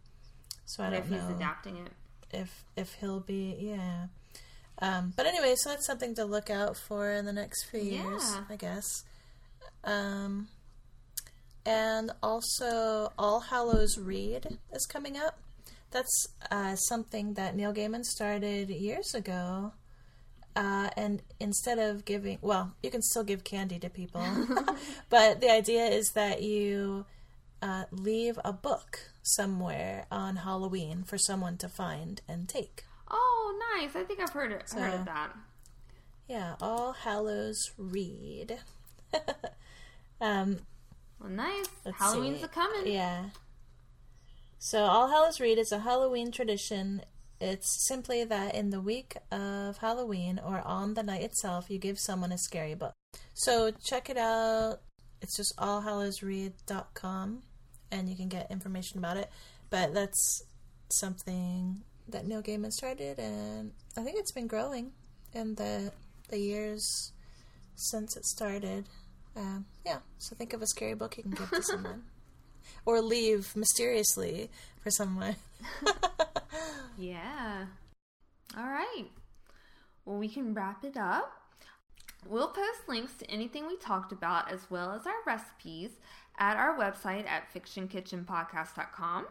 so I don't if know if he's adapting it? if if he'll be yeah. Um, but anyway, so that's something to look out for in the next few years, Yeah. I guess. Um, and also, All Hallows Read is coming up. That's uh, something that Neil Gaiman started years ago. Uh, and instead of giving, well, you can still give candy to people, but the idea is that you uh, leave a book somewhere on Halloween for someone to find and take. Oh, nice. I think I've heard it, heard of that. Yeah, All Hallows Read. um, Well, nice. Halloween's see. a coming. Yeah. So All Hallows Read is a Halloween tradition. It's simply that in the week of Halloween or on the night itself, you give someone a scary book. So check it out. It's just allhallowsread.com and you can get information about it. But that's something that Neil Gaiman started and I think it's been growing in the the years since it started. Um, yeah, so think of a scary book you can give to someone. or leave mysteriously for someone. Yeah. All right. Well, we can wrap it up. We'll post links to anything we talked about as well as our recipes at our website at fictionkitchenpodcast.com.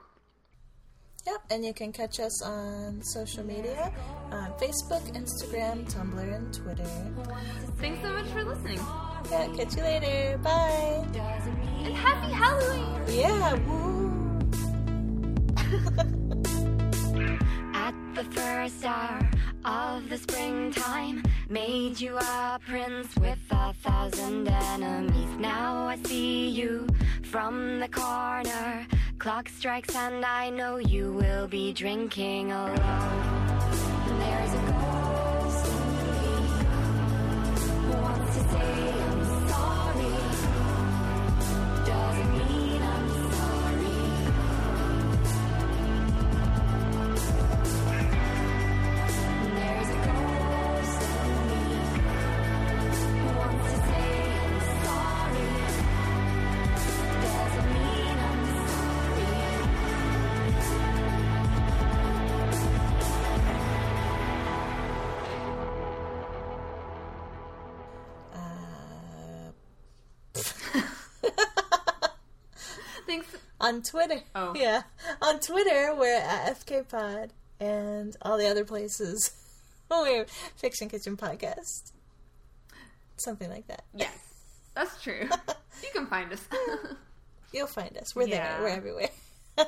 Yep, and you can catch us on social media on Facebook, Instagram, Tumblr, and Twitter. Thanks so much for listening. Yeah, catch you later. Bye. And happy Halloween! Yeah, woo. At the first hour of the springtime, made you a prince with a thousand enemies. Now I see you from the corner. Clock strikes, and I know you will be drinking alone. There's a ghost in me wants to say On Twitter. Oh. Yeah. On Twitter, we're at FKPod and all the other places. we're Fiction Kitchen Podcast. Something like that. Yes, that's true. you can find us. You'll find us. We're Yeah. there. We're everywhere.